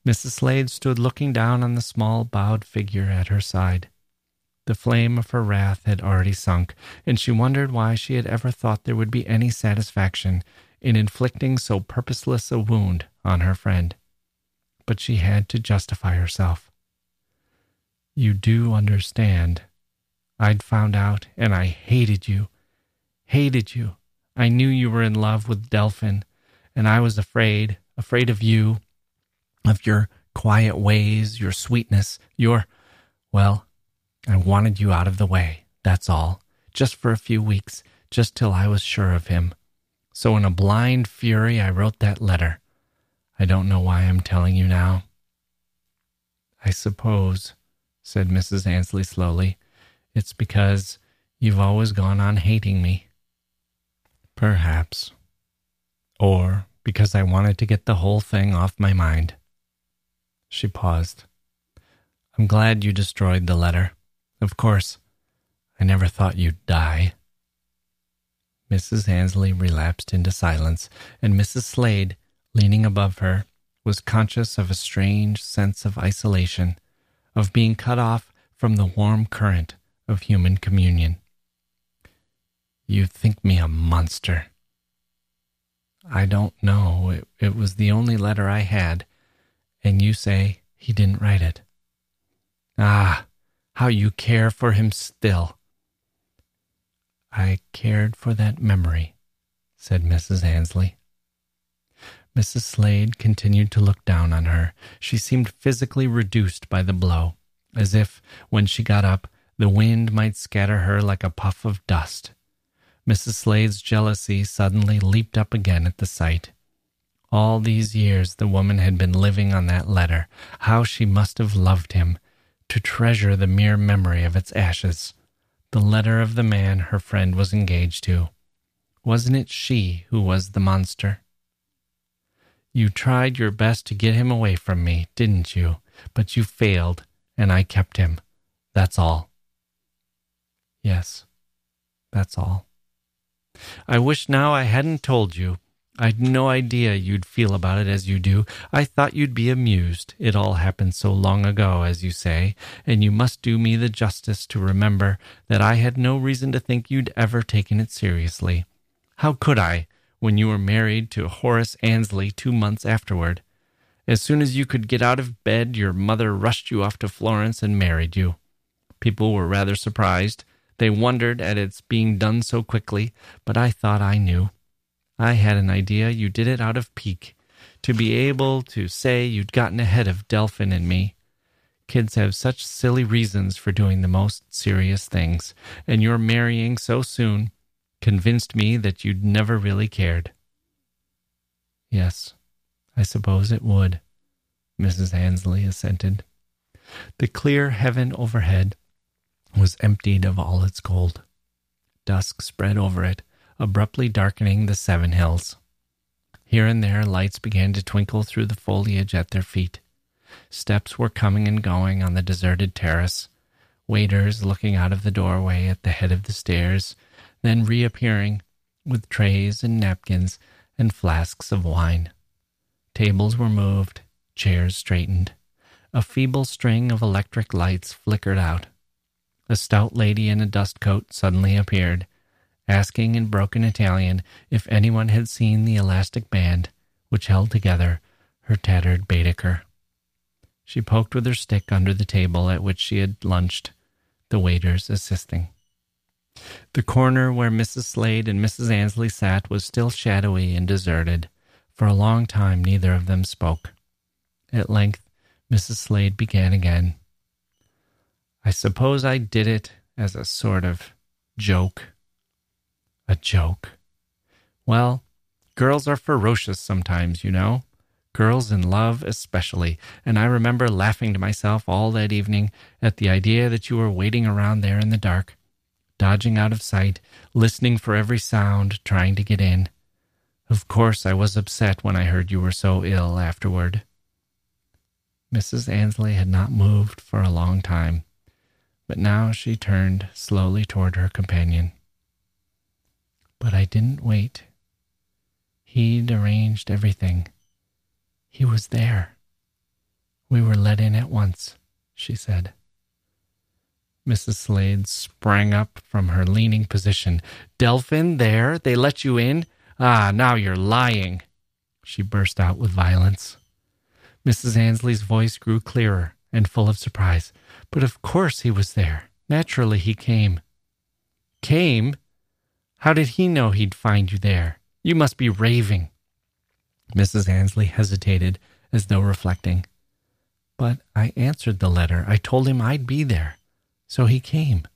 Mrs. Slade stood looking down on the small bowed figure at her side. The flame of her wrath had already sunk, and she wondered why she had ever thought there would be any satisfaction in inflicting so purposeless a wound on her friend. But she had to justify herself. You do understand. I'd found out, and I hated you. Hated you. I knew you were in love with Delphin, and I was afraid, afraid of you, of your quiet ways, your sweetness, your, well, I wanted you out of the way, that's all, just for a few weeks, just till I was sure of him. So, in a blind fury, I wrote that letter. I don't know why I'm telling you now. I suppose, said Mrs. Ansley slowly, it's because you've always gone on hating me. Perhaps. Or because I wanted to get the whole thing off my mind. She paused. I'm glad you destroyed the letter. Of course, I never thought you'd die. Mrs. Ansley relapsed into silence, and Mrs. Slade, leaning above her, was conscious of a strange sense of isolation, of being cut off from the warm current of human communion. You think me a monster. I don't know. It, it was the only letter I had, and you say he didn't write it. Ah, how you care for him still. I cared for that memory, said Mrs. Ansley. Mrs. Slade continued to look down on her. She seemed physically reduced by the blow, as if, when she got up, the wind might scatter her like a puff of dust. Mrs. Slade's jealousy suddenly leaped up again at the sight. All these years the woman had been living on that letter. How she must have loved him, to treasure the mere memory of its ashes, the letter of the man her friend was engaged to. Wasn't it she who was the monster? You tried your best to get him away from me, didn't you? But you failed, and I kept him. That's all. Yes, that's all. I wish now I hadn't told you. I'd no idea you'd feel about it as you do. I thought you'd be amused. It all happened so long ago, as you say, and you must do me the justice to remember that I had no reason to think you'd ever taken it seriously. How could I, when you were married to Horace Ansley two months afterward? As soon as you could get out of bed, your mother rushed you off to Florence and married you. People were rather surprised. They wondered at its being done so quickly, but I thought I knew. I had an idea you did it out of pique, to be able to say you'd gotten ahead of Delphin and me. Kids have such silly reasons for doing the most serious things, and your marrying so soon convinced me that you'd never really cared. Yes, I suppose it would, Mrs. Ansley assented. The clear heaven overhead was emptied of all its gold. Dusk spread over it, abruptly darkening the seven hills. Here and there, lights began to twinkle through the foliage at their feet. Steps were coming and going on the deserted terrace, waiters looking out of the doorway at the head of the stairs, then reappearing with trays and napkins and flasks of wine. Tables were moved, chairs straightened. A feeble string of electric lights flickered out. A stout lady in a dust coat suddenly appeared asking in broken Italian if anyone had seen the elastic band which held together her tattered Baedeker. She poked with her stick under the table at which she had lunched, the waiters assisting. The corner where Mrs. Slade and Mrs. Ansley sat was still shadowy and deserted. For a long time, neither of them spoke. At length, Mrs. Slade began again. I suppose I did it as a sort of joke. A joke. Well, girls are ferocious sometimes, you know. Girls in love, especially. And I remember laughing to myself all that evening at the idea that you were waiting around there in the dark, dodging out of sight, listening for every sound, trying to get in. Of course, I was upset when I heard you were so ill afterward. Mrs. Ansley had not moved for a long time, but now she turned slowly toward her companion. But I didn't wait. He'd arranged everything. He was there. We were let in at once, she said. Mrs. Slade sprang up from her leaning position. Delphin, there? They let you in? Ah, now you're lying. She burst out with violence. Mrs. Ansley's voice grew clearer and full of surprise. But of course he was there. Naturally he came. Came? How did he know he'd find you there? You must be raving. Mrs. Ansley hesitated as though reflecting. But I answered the letter. I told him I'd be there. So he came.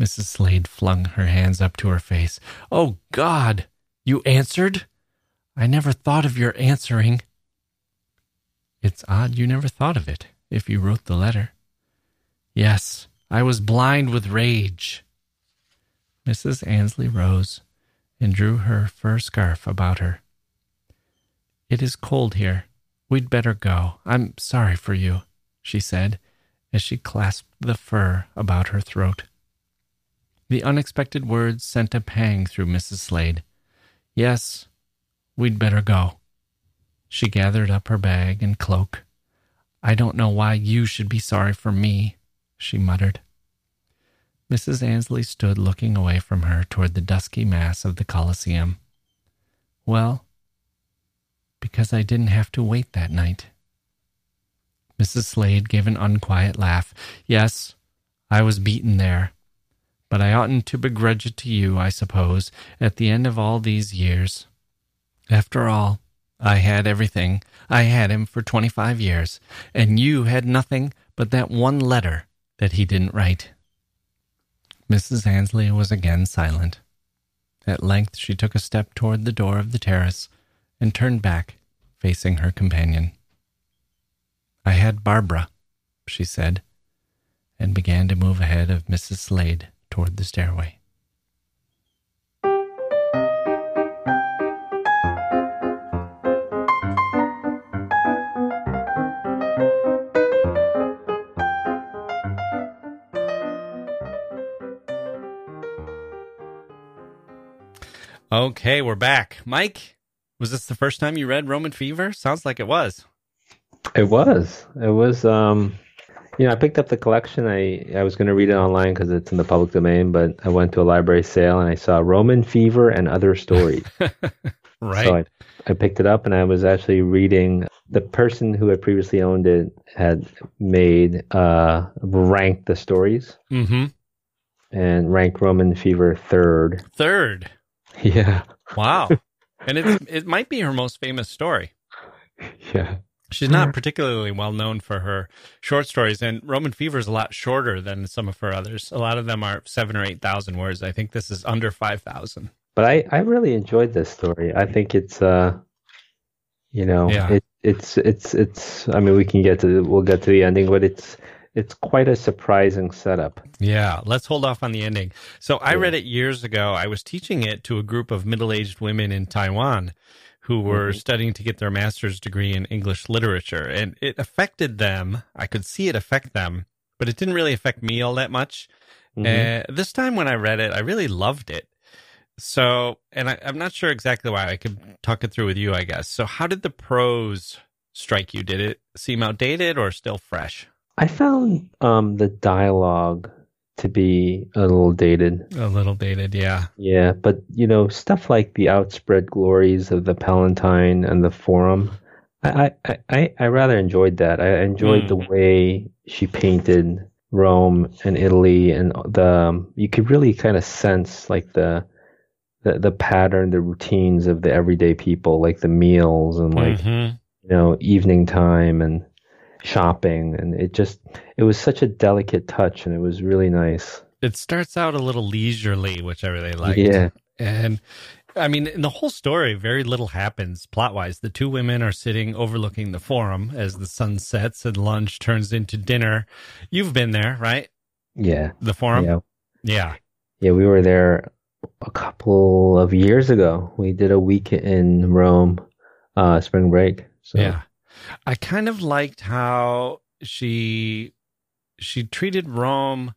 Mrs. Slade flung her hands up to her face. Oh, God! You answered? I never thought of your answering. It's odd you never thought of it, if you wrote the letter. Yes, I was blind with rage. Mrs. Ansley rose and drew her fur scarf about her. It is cold here. We'd better go. I'm sorry for you, she said as she clasped the fur about her throat. The unexpected words sent a pang through Mrs. Slade. Yes, we'd better go. She gathered up her bag and cloak. I don't know why you should be sorry for me, she muttered. Mrs. Ansley stood looking away from her toward the dusky mass of the Colosseum. Well, because I didn't have to wait that night. Mrs. Slade gave an unquiet laugh. Yes, I was beaten there. But I oughtn't to begrudge it to you, I suppose, at the end of all these years. After all, I had everything. I had him for twenty five years, and you had nothing but that one letter that he didn't write. Mrs. Ansley was again silent. At length she took a step toward the door of the terrace and turned back, facing her companion. I had Barbara, she said, and began to move ahead of Mrs. Slade toward the stairway. Okay, we're back. Mike, was this the first time you read Roman Fever? Sounds like it was. It was. It was. Um, you know, I picked up the collection. I I was going to read it online because it's in the public domain, but I went to a library sale and I saw Roman Fever and Other Stories. *laughs* right. So I, I picked it up and I was actually reading. The person who had previously owned it had made uh ranked the stories mm-hmm. and ranked Roman Fever third. Third. *laughs* Yeah, Wow. *laughs* and it's it might be her most famous story. yeah, She's not particularly well known for her short stories, and Roman Fever is a lot shorter than some of her others. A lot of them are seven or eight thousand words. I think this is under five thousand. but I I really enjoyed this story. I think it's uh, you know, Yeah. it it's it's it's. I mean, we can get to we'll get to the ending, but it's it's quite a surprising setup. Yeah, let's hold off on the ending. So I Yeah. read it years ago. I was teaching it to a group of middle-aged women in Taiwan who were Mhm. studying to get their master's degree in English literature, and it affected them. I could see it affect them, but it didn't really affect me all that much. Mhm. Uh, this time when I read it, I really loved it. So, and I, I'm not sure exactly why. I could talk it through with you, I guess. So, how did the prose strike you? Did it seem outdated or still fresh? I found um the dialogue to be a little dated. A little dated, yeah. Yeah, but you know, stuff like the outspread glories of the Palatine and the Forum, I I, I, I rather enjoyed that. I enjoyed Mm. the way she painted Rome and Italy, and the um, you could really kind of sense like the the the pattern, the routines of the everyday people, like the meals and like Mhm. you know evening time and shopping, and it just it was such a delicate touch, and it was really nice. it starts out a little leisurely, which I really liked. Yeah. And I mean, in the whole story, very little happens plot wise. The two women are sitting overlooking the forum as the sun sets and lunch turns into dinner. You've been there, right? Yeah, The forum? yeah. Yeah. Yeah, we were there a couple of years ago. We did a week in Rome, uh, spring break. So Yeah. I kind of liked how she she treated Rome.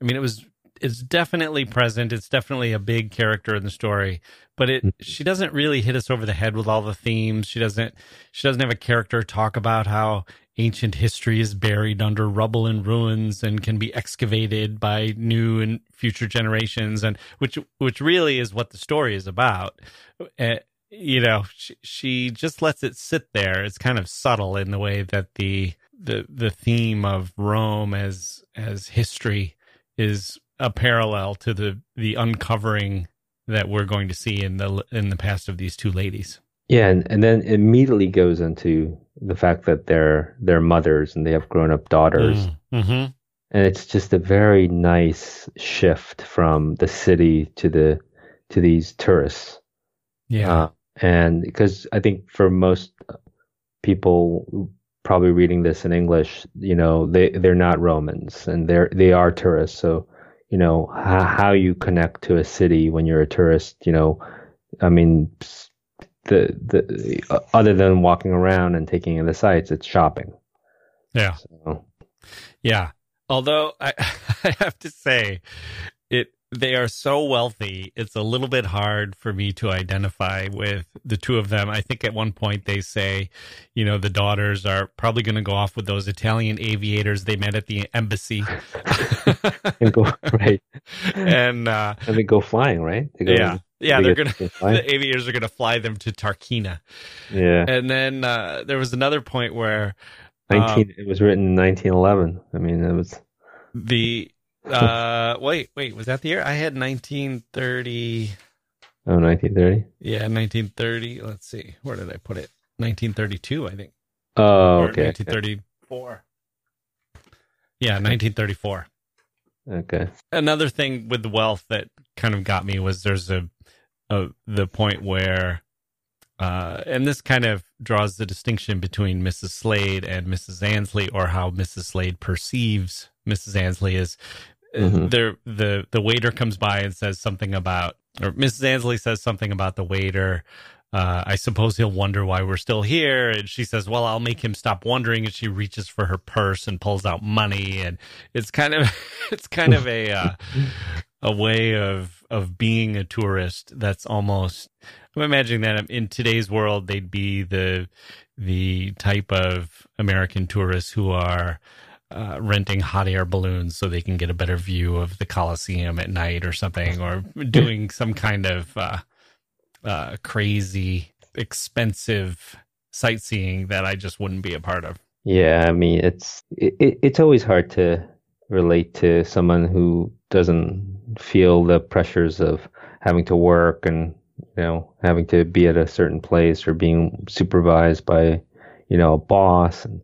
I mean, it was it's definitely present. It's definitely a big character in the story, but it Mhm. she doesn't really hit us over the head with all the themes. She doesn't she doesn't have a character talk about how ancient history is buried under rubble and ruins and can be excavated by new and future generations and which which really is what the story is about. You know, she, she just lets it sit there. It's kind of subtle in the way that the the the theme of Rome as as history is a parallel to the the uncovering that we're going to see in the in the past of these two ladies. yeah, and, and then immediately goes into the fact that they're they're mothers and they have grown up daughters, Mm-hmm. and it's just a very nice shift from the city to the to these tourists. Yeah. Uh, and because I think for most people probably reading this in English, you know, they they're not Romans and they're they are tourists. So, you know, how, how you connect to a city when you're a tourist, you know, I mean, the the uh, other than walking around and taking in the sights, it's shopping. yeah. So, Yeah. Although I, *laughs* I have to say, they are so wealthy. It's a little bit hard for me to identify with the two of them. I think at one point they say, you know, the daughters are probably going to go off with those Italian aviators they met at the embassy, *laughs* and go right, and uh, and they go flying, right? They go, yeah, yeah, they they're gonna. *laughs* The aviators are going to fly them to Tarquinia, Yeah, and then uh, there was another point where um, nineteen. it was written in nineteen eleven. I mean, it was. the uh wait wait was that the year i had 1930 Oh, 1930? yeah 1930 let's see where did i put it 1932 i think Oh, or okay. 1934 yeah 1934 Okay. another thing with the wealth that kind of got me was there's a, a the point where uh, and this kind of draws the distinction between Mrs. Slade and Mrs. Ansley, or how Mrs. Slade perceives Mrs. Ansley is. Mhm. There, the the waiter comes by and says something about, or Mrs. Ansley says something about the waiter. Uh, I suppose he'll wonder why we're still here. And she says, "Well, I'll make him stop wondering." And she reaches for her purse and pulls out money, and it's kind of *laughs* it's kind of a uh, a way of of being a tourist that's almost I'm imagining that in today's world they'd be the the type of American tourists who are uh, renting hot air balloons so they can get a better view of the Coliseum at night or something, or doing some kind of uh, uh, crazy, expensive sightseeing that I just wouldn't be a part of. Yeah, I mean, it's it, it's always hard to relate to someone who doesn't feel the pressures of having to work and you know having to be at a certain place or being supervised by you know a boss and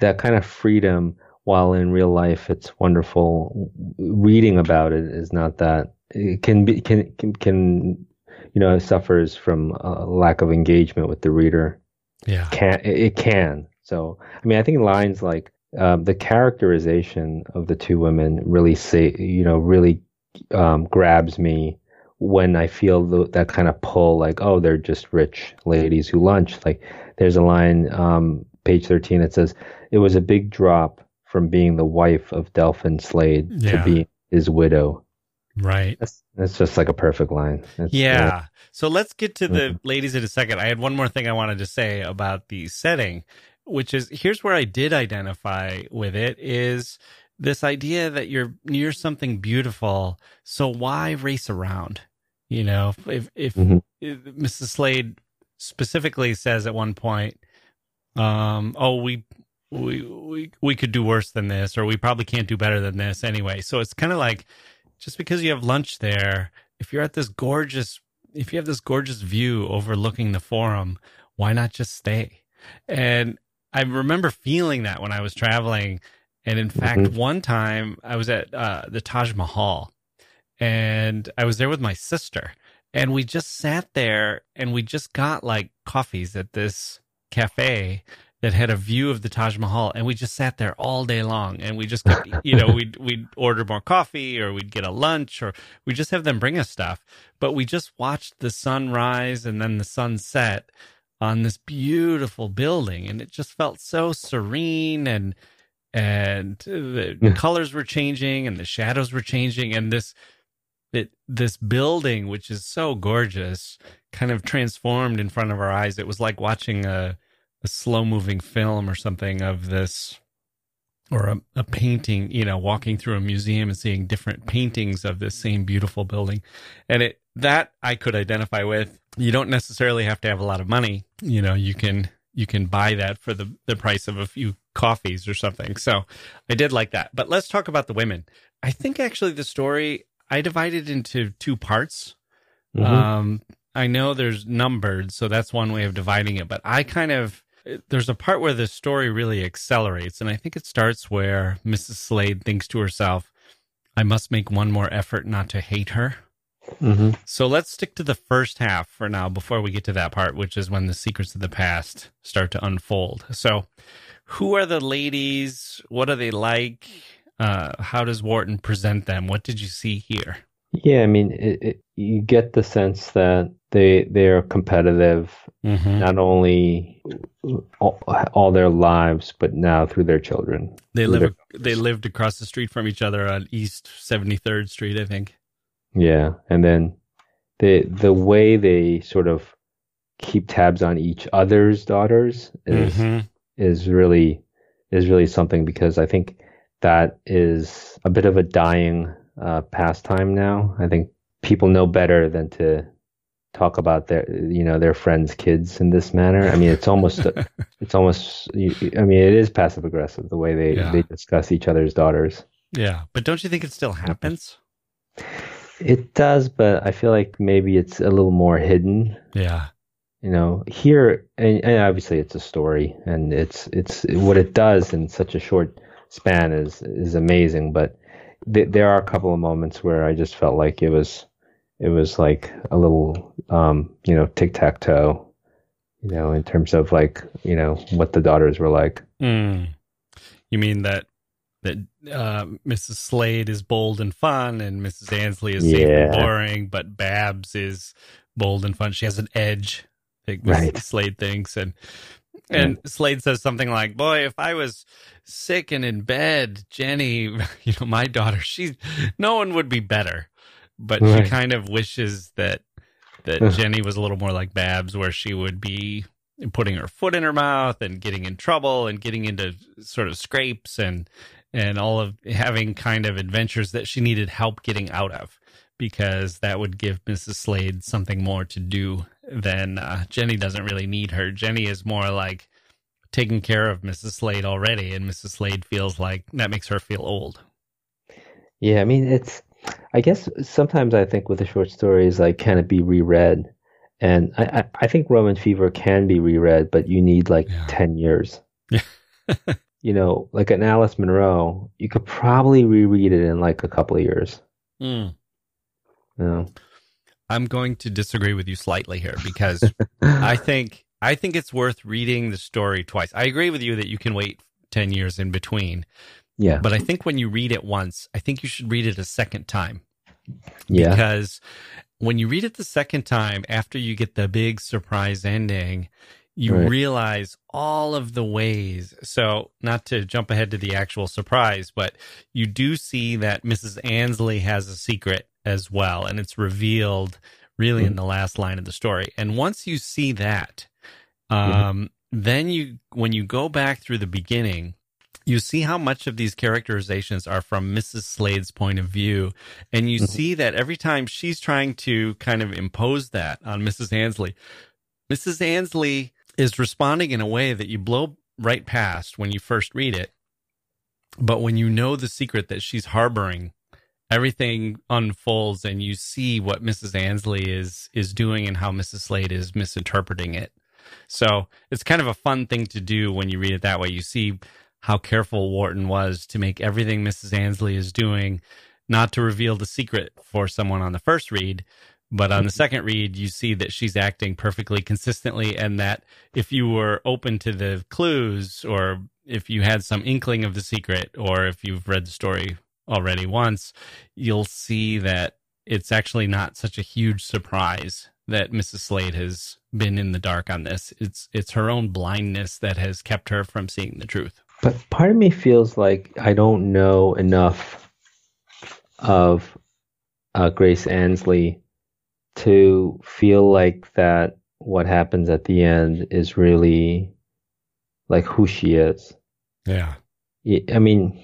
that kind of freedom while in real life it's wonderful. Reading about it is not that it can be can can, can you know suffers from a lack of engagement with the reader. Yeah. Can it can. So i mean i think lines like um, the characterization of the two women really say you know really um, grabs me when I feel the, that kind of pull, like oh they're just rich ladies who lunch. Like there's a line, um, page thirteen, that says it was a big drop from being the wife of Delphin Slade Yeah. to being his widow. right That's, that's just like a perfect line. That's, yeah. So let's get to the Mhm. ladies in a second. I had one more thing I wanted to say about the setting, which is here's where I did identify with it is this idea that you're near something beautiful. So why race around? You know, if, if, Mhm. if Mrs. Slade specifically says at one point, um, oh, we, we, we, we could do worse than this, or we probably can't do better than this anyway. So it's kind of like, just because you have lunch there, if you're at this gorgeous, if you have this gorgeous view overlooking the forum, why not just stay? And I remember feeling that when I was traveling. And in fact, Mhm. one time I was at uh, the Taj Mahal and I was there with my sister and we just sat there and we just got like coffees at this cafe that had a view of the Taj Mahal and we just sat there all day long and we just got, you know we'd *laughs* we'd order more coffee or we'd get a lunch or we just have them bring us stuff but we just watched the sun rise and then the sun set on this beautiful building and it just felt so serene and and the Yeah. colors were changing and the shadows were changing and this it this building which is so gorgeous kind of transformed in front of our eyes it was like watching a a slow moving film or something of this or a, a painting you know walking through a museum and seeing different paintings of this same beautiful building. And it that i could identify with. You don't necessarily have to have a lot of money. You know you can you can buy that for the the price of a few coffees or something. So i did like that. But let's talk about the women. I think actually the story i divided into two parts. Mhm. um, I know there's numbered, so that's one way of dividing it. But I kind of there's a part where the story really accelerates, and I think it starts where Mrs. Slade thinks to herself, "I must make one more effort not to hate her." Mhm. So let's stick to the first half for now before we get to that part, which is when the secrets of the past start to unfold. So, who are the ladies? What are they like? Uh, how does Wharton present them? What did you see here? Yeah, I mean, it, it, you get the sense that they they are competitive Mm-hmm. not only all, all their lives, but now through their children. They live. their- They lived across the street from each other on East Seventy Third Street, I think. Yeah, and then the the way they sort of keep tabs on each other's daughters is Mhm. is really is really something because I think that is a bit of a dying uh, pastime now. I think people know better than to talk about their you know their friends' kids in this manner. I mean, it's almost *laughs* it's almost I mean it is passive aggressive the way they Yeah. they discuss each other's daughters. Yeah, but don't you think it still happens? It does, but I feel like maybe it's a little more hidden. Yeah. you know here and, and obviously it's a story and it's it's what it does in such a short span is is amazing but th- there are a couple of moments where i just felt like it was it was like a little um you know tic-tac-toe you know in terms of like you know what the daughters were like Mm. You mean that that uh, Mrs. Slade is bold and fun, and Mrs. Ansley is safe and Yeah. boring, but Babs is bold and fun. She has an edge, think Mrs. Right. Slade thinks, and and Slade says something like, "Boy, if I was sick and in bed, Jenny, *laughs* you know, my daughter, she, no one would be better." but Right. she kind of wishes that that Jenny was a little more like Babs, where she would be putting her foot in her mouth and getting in trouble and getting into sort of scrapes and and all of having kind of adventures that she needed help getting out of because that would give Mrs. Slade something more to do than uh, Jenny doesn't really need her. Jenny is more like taking care of Mrs. Slade already, and Mrs. Slade feels like that makes her feel old. Yeah, I mean, it's, I guess sometimes I think with the short stories, like, can it be reread? And I, I, I think Roman Fever can be reread, but you need like Yeah. 10 years. *laughs* You know, like an Alice Munro, you could probably reread it in like a couple of years. You know? I'm going to disagree with you slightly here because *laughs* I think I think it's worth reading the story twice. I agree with you that you can wait 10 years in between, Yeah. but I think when you read it once, I think you should read it a second time Yeah. because when you read it the second time after you get the big surprise ending, you Right. realize all of the ways. So, not to jump ahead to the actual surprise, but you do see that Mrs. Ansley has a secret as well, and it's revealed really in the last line of the story. And once you see that, um, then you, when you go back through the beginning, you see how much of these characterizations are from Mrs. Slade's point of view. And you Mhm. see that every time she's trying to kind of impose that on Mrs. Ansley, Mrs. Ansley is responding in a way that you blow right past when you first read it. But when you know the secret that she's harboring, everything unfolds and you see what Mrs. Ansley is is doing and how Mrs. Slade is misinterpreting it. So it's kind of a fun thing to do when you read it that way. You see how careful Wharton was to make everything Mrs. Ansley is doing not to reveal the secret for someone on the first read, but on the mm-hmm. second read, you see that she's acting perfectly consistently, and that if you were open to the clues, or if you had some inkling of the secret, or if you've read the story already once, you'll see that it's actually not such a huge surprise that Mrs. Slade has been in the dark on this. It's it's her own blindness that has kept her from seeing the truth. But part of me feels like I don't know enough of uh, Grace Ansley to feel like that what happens at the end is really like who she is. Yeah. I mean,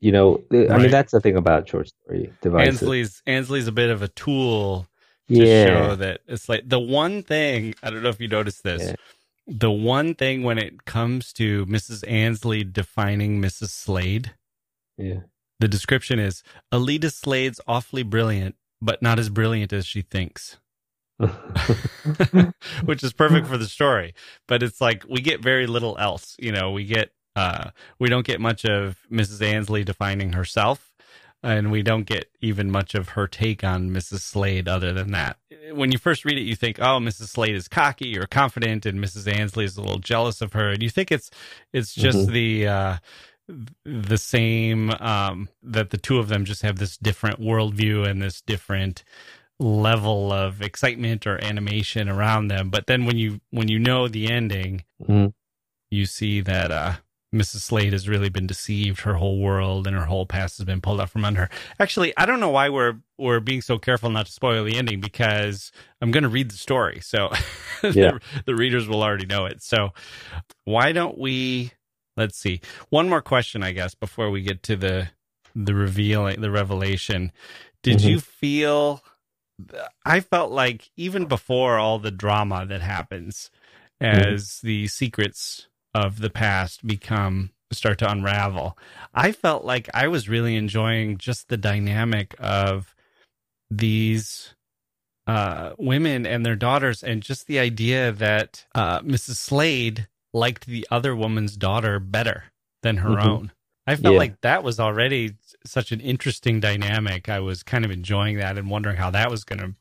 you know, I mean that's the thing about short story devices. Ansley's Ansley's a bit of a tool to yeah, show that it's like the one thing I don't know if you noticed this. Yeah. The one thing when it comes to Mrs. Ansley defining Mrs. Slade, yeah, the description is Alida Slade's awfully brilliant, but not as brilliant as she thinks. *laughs* *laughs* Which is perfect for the story. But it's like we get very little else. You know, we get uh we don't get much of Mrs. Ansley defining herself. And we don't get even much of her take on Mrs. Slade other than that. When you first read it, you think, oh, Mrs. Slade is cocky or confident, and Mrs. Ansley is a little jealous of her. And you think it's it's just Mhm. the uh the same um that the two of them just have this different worldview and this different level of excitement or animation around them but then when you when you know the ending Mhm. you see that uh Mrs. Slade has really been deceived. Her whole world and her whole past has been pulled out from under her. Actually, I don't know why we're we're being so careful not to spoil the ending because I'm going to read the story, so *laughs* Yeah. the, the readers will already know it. So, why don't we? Let's see. One more question, I guess, before we get to the the revealing, the revelation. Did Mhm. you feel? I felt like even before all the drama that happens, as the secrets of the past become start to unravel, I felt like I was really enjoying just the dynamic of these uh, women and their daughters, and just the idea that uh, Mrs. Slade liked the other woman's daughter better than her Mhm. own. I felt Yeah. like that was already such an interesting dynamic. I was kind of enjoying that and wondering how that was going to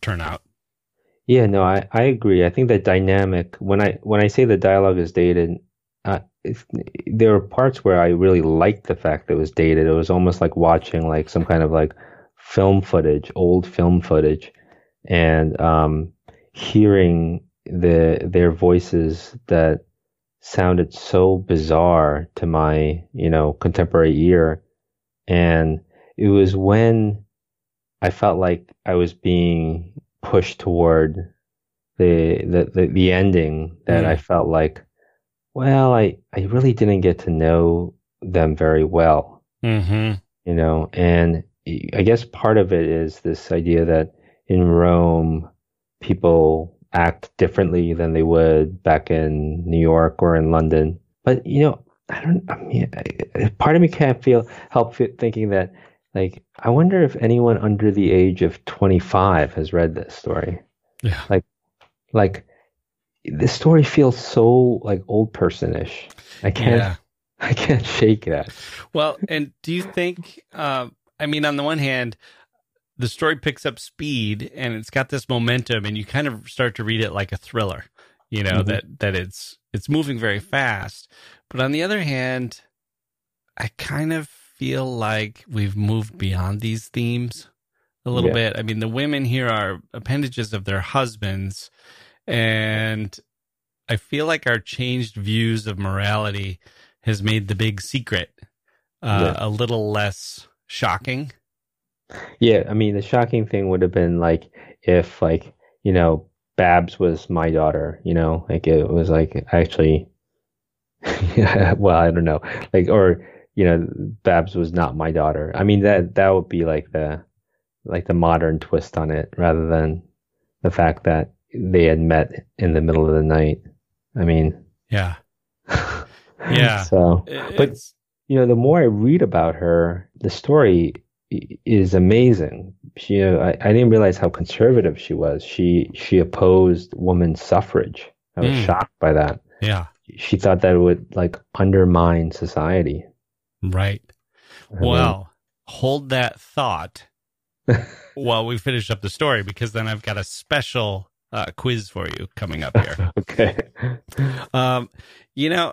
turn out. Yeah, no, I, I agree. I think that dynamic when I when I say the dialogue is dated, uh, there are parts where I really liked the fact that it was dated. It was almost like watching like some kind of like film footage, old film footage, and um, hearing the their voices that sounded so bizarre to my you know contemporary ear, and it was when I felt like I was being pushed toward the the the, the ending that Mm. I felt like, well, I I really didn't get to know them very well, Mm-hmm. you know, and I guess part of it is this idea that in Rome, people act differently than they would back in New York or in London. But you know, I don't. I mean, I, part of me can't feel help thinking that, like, I wonder if anyone under the age of 25 has read this story. Yeah. Like, like this story feels so like old personish. I can't. Yeah. *laughs* I can't shake that. Well, and do you think? Uh, I mean, on the one hand, the story picks up speed and it's got this momentum, and you kind of start to read it like a thriller. You know Mhm. that that it's it's moving very fast. But on the other hand, I kind of feel like we've moved beyond these themes a little Yeah. bit. I mean, the women here are appendages of their husbands, and I feel like our changed views of morality has made the big secret uh, a little less shocking. Yeah, I mean, the shocking thing would have been like if, like, you know, Babs was my daughter, you know, like it was like actually, yeah. *laughs* well, I don't know, like, or, you know, Babs was not my daughter. I mean, that, that would be like the, like the modern twist on it rather than the fact that they had met in the middle of the night. I mean, Yeah, *laughs* Yeah. So, But- you know, the more I read about her, the story is amazing. She, you know, I, I didn't realize how conservative she was. She she opposed women's suffrage. I was Mm. shocked by that. yeah, She thought that it would like undermine society. Right. I mean, Well, hold that thought *laughs* while we finish up the story, because then I've got a special uh, quiz for you coming up here. *laughs* okay. Um, you know,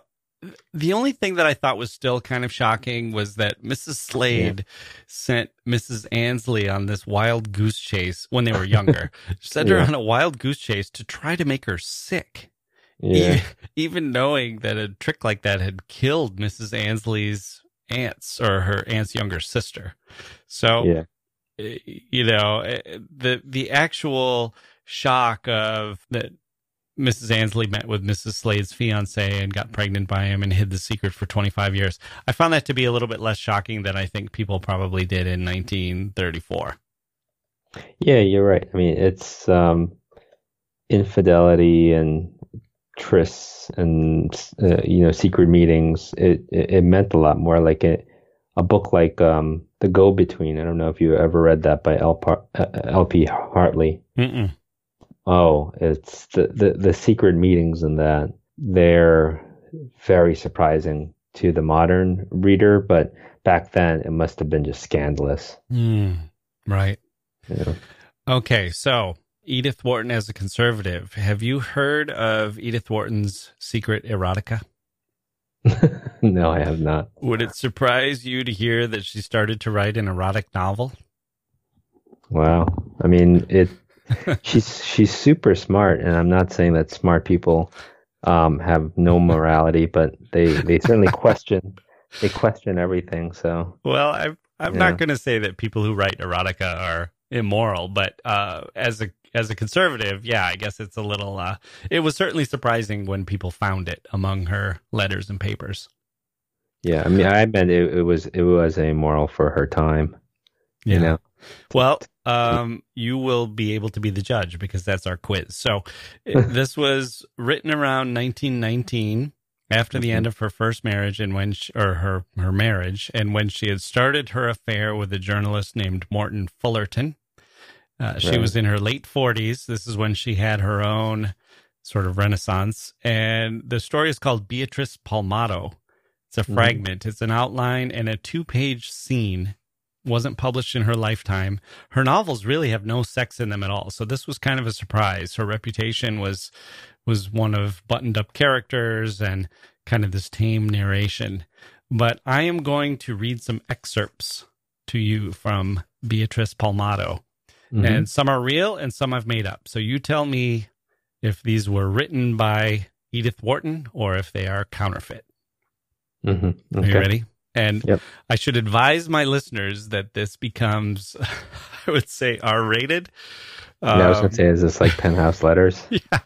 the only thing that I thought was still kind of shocking was that Mrs. Slade sent Mrs. Ansley on this wild goose chase when they were younger. *laughs* sent her on a wild goose chase to try to make her sick. Yeah. E- even knowing that a trick like that had killed Mrs. Ansley's aunts or her aunt's younger sister. So, Yeah. eh, you know, eh, the the actual shock of that Mrs. Ansley met with Mrs. Slade's fiance and got pregnant by him and hid the secret for 25 years. I found that to be a little bit less shocking than I think people probably did in 1934. Yeah, you're right. I mean, it's um, infidelity and trysts and uh, you know secret meetings. It, it it meant a lot more. Like a a book like um, The Go Between. I don't know if you ever read that by L. Par- uh, L.P. Hartley. Mm-mm. Oh, it's the, the the secret meetings in that. They're very surprising to the modern reader, but back then it must have been just scandalous. Mm, right. Know? Okay, so Edith Wharton as a conservative. Have you heard of Edith Wharton's secret erotica? *laughs* no, I have not. Would it surprise you to hear that she started to write an erotic novel? Wow. I mean, it. *laughs* she's she's super smart, and I'm not saying that smart people um, have no morality, but they they certainly *laughs* question they question everything. So Well, I'm I'm Yeah. not going to say that people who write erotica are immoral, but uh, as a as a conservative, yeah, I guess it's a little. Uh, it was certainly surprising when people found it among her letters and papers. yeah, I mean, I meant it, it was it was amoral for her time. You know, Well, um, you will be able to be the judge because that's our quiz. So *laughs* this was written around 1919 after the end of her first marriage and when she, or her her marriage and when she had started her affair with a journalist named Morton Fullerton. Uh, she Right. was in her late 40s. This is when she had her own sort of renaissance and the story is called Beatrice Palmato. It's a Mhm. fragment. It's an outline and a two-page scene wasn't published in her lifetime. Her novels really have no sex in them at all. So this was kind of a surprise. Her reputation was was one of buttoned up characters and kind of this tame narration. But I am going to read some excerpts to you from Beatrice Palmato. Mhm. And some are real and some I've made up. So you tell me if these were written by Edith Wharton or if they are counterfeit. Mhm. Are you ready? And Yep. I should advise my listeners that this becomes, *laughs* I would say, R rated. yeah, I was Um, gonna say, is this like *laughs* penthouse letters? *laughs* yeah,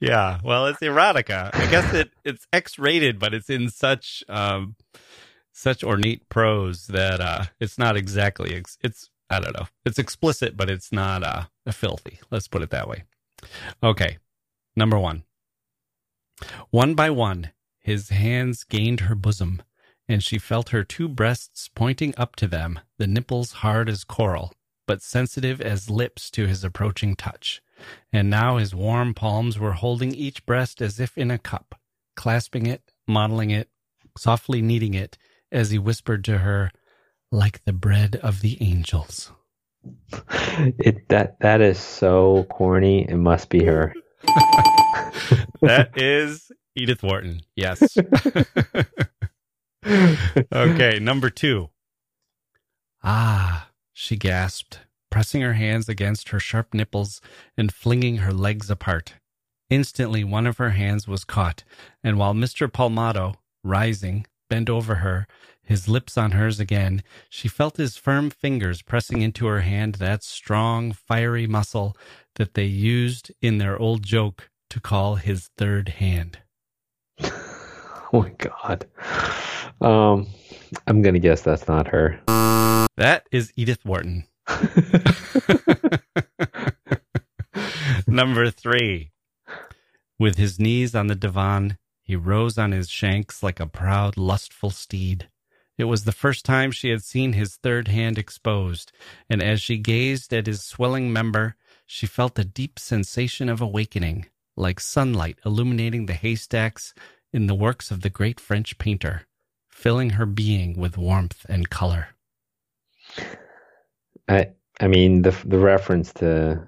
yeah. Well, it's erotica. I guess it it's X rated, but it's in such um such ornate prose that uh it's not exactly ex- it's I don't know. It's explicit, but it's not uh filthy. Let's put it that way. Okay. Number 1. One by one, his hands gained her bosom, and she felt her two breasts pointing up to them, the nipples hard as coral, but sensitive as lips to his approaching touch. And now his warm palms were holding each breast as if in a cup, clasping it, modeling it, softly kneading it, as he whispered to her, like the bread of the angels. *laughs* It that that is so corny. It must be her. *laughs* That is Edith Wharton. Yes. *laughs* okay, number two. Ah, she gasped, pressing her hands against her sharp nipples and flinging her legs apart. Instantly, one of her hands was caught, and while Mr. Palmato, rising, bent over her, his lips on hers again, she felt his firm fingers pressing into her hand that strong, fiery muscle that they used in their old joke to call his third hand. *laughs* oh my god. Um, I'm gonna guess that's not her. That is Edith Wharton. *laughs* Number three. With his knees on the divan, he rose on his shanks like a proud, lustful steed. It was the first time she had seen his third hand exposed, and as she gazed at his swelling member, she felt a deep sensation of awakening, like sunlight illuminating the haystacks in the works of the great French painter, filling her being with warmth and color. I I mean the the reference to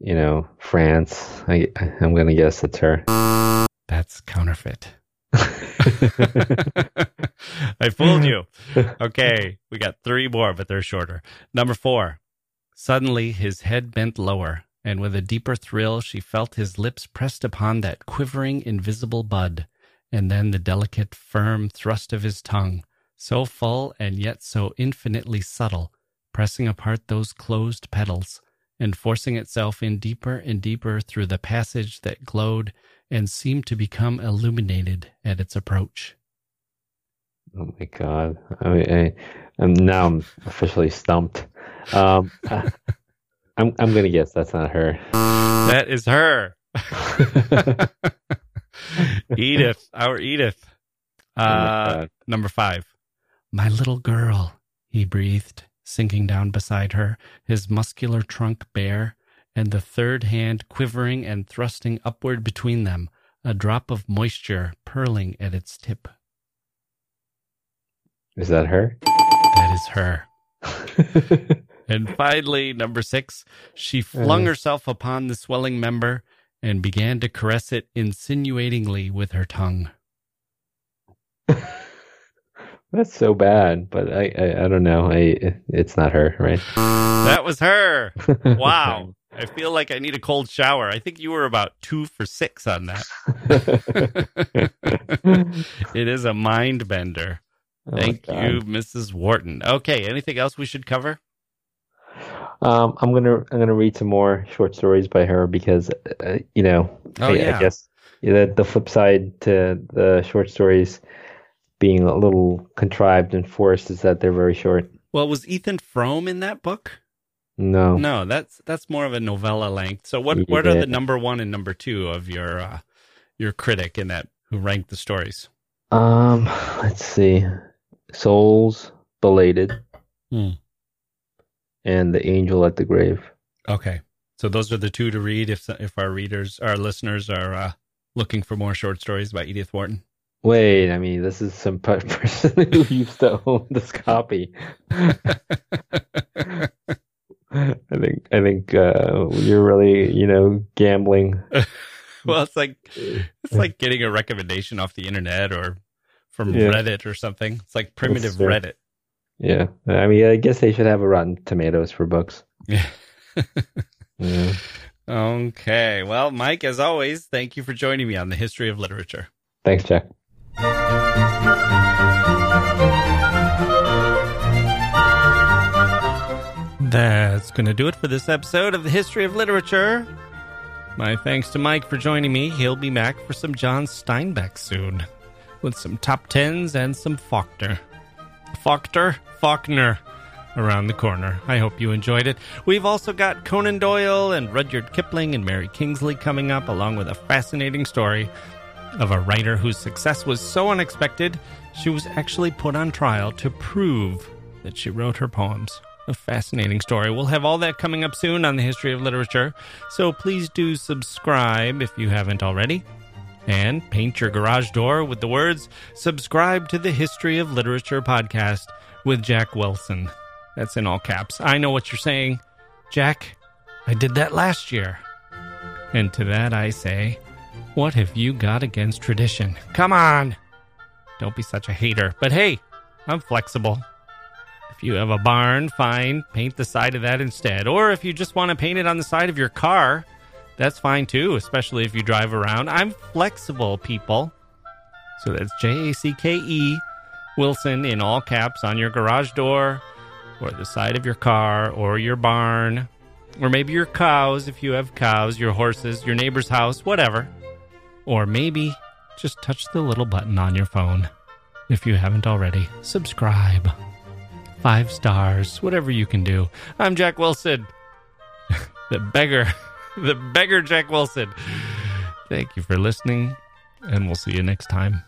you know France. I I'm gonna guess it's her. That's counterfeit. *laughs* I fooled you. Okay, we got three more, but they're shorter. Number four. Suddenly, his head bent lower, and with a deeper thrill, she felt his lips pressed upon that quivering, invisible bud, and then the delicate, firm thrust of his tongue, so full and yet so infinitely subtle, pressing apart those closed petals, and forcing itself in deeper and deeper through the passage that glowed and seemed to become illuminated at its approach. Oh my god! I, I I'm now I'm officially stumped. Um, I, *laughs* I'm I'm gonna guess that's not her. That is her. *laughs* Edith, our Edith. Oh Uh, God. number five. My little girl, he breathed, sinking down beside her, his muscular trunk bare, and the third hand quivering and thrusting upward between them, a drop of moisture purling at its tip. Is that her? That is her. *laughs* And finally, number six, she flung Uh. herself upon the swelling member and began to caress it insinuatingly with her tongue. *laughs* That's so bad, but I, I I don't know. I it's not her, right? That was her. *laughs* Wow. I feel like I need a cold shower. I think you were about two for six on that. *laughs* it is a mind bender. Oh Thank you, Mrs. Wharton. Okay, anything else we should cover? Um, I'm gonna I'm gonna read some more short stories by her because uh, you know Oh, I, yeah. I guess yeah, the the flip side to the short stories being a little contrived and forced is that they're very short. Well, was Ethan Frome in that book? No, No, that's that's more of a novella length. So what what are the number one and number two of your uh, your critic in that who ranked the stories? um, let's see, Souls Belated, Hmm. and The Angel at the Grave. Okay, so those are the two to read if if our readers, our listeners are uh, looking for more short stories by Edith Wharton. Wait, I mean, this is some *laughs* person who used to own this copy. *laughs* *laughs* I think I think uh, you're really, you know, gambling. *laughs* well, it's like *laughs* it's like getting a recommendation off the internet or from Yeah. Reddit or something. It's like primitive fair. Reddit. Yeah, I mean, I guess they should have a Rotten Tomatoes for books. Yeah. *laughs* Yeah. okay. Well, Mike, as always, thank you for joining me on the history of literature. Thanks, Jacke. That's going to do it for this episode of the History of Literature. My thanks to Mike for joining me. He'll be back for some John Steinbeck soon, with some top tens and some Faulkner. Faulkner? Faulkner around the corner. I hope you enjoyed it. We've also got Conan Doyle and Rudyard Kipling and Mary Kingsley coming up, along with a fascinating story of a writer whose success was so unexpected she was actually put on trial to prove that she wrote her poems. A fascinating story. We'll have all that coming up soon on the history of literature, so please do subscribe if you haven't already. And paint your garage door with the words Subscribe to the History of Literature podcast with Jacke Wilson. That's in all caps. I know what you're saying. Jacke, I did that last year. And to that I say, what have you got against tradition? Come on! Don't be such a hater. But hey, I'm flexible. If you have a barn, fine, paint the side of that instead. Or if you just want to paint it on the side of your car, that's fine too, especially if you drive around. I'm flexible, people. So that's J A C K E Wilson in all caps on your garage door or the side of your car or your barn or maybe your cows if you have cows, your horses, your neighbor's house, whatever. Or maybe just touch the little button on your phone. If you haven't already, subscribe. Five stars, whatever you can do. I'm Jacke Wilson, *laughs* the beggar, *laughs* the beggar Jacke Wilson. Thank you for listening, and we'll see you next time.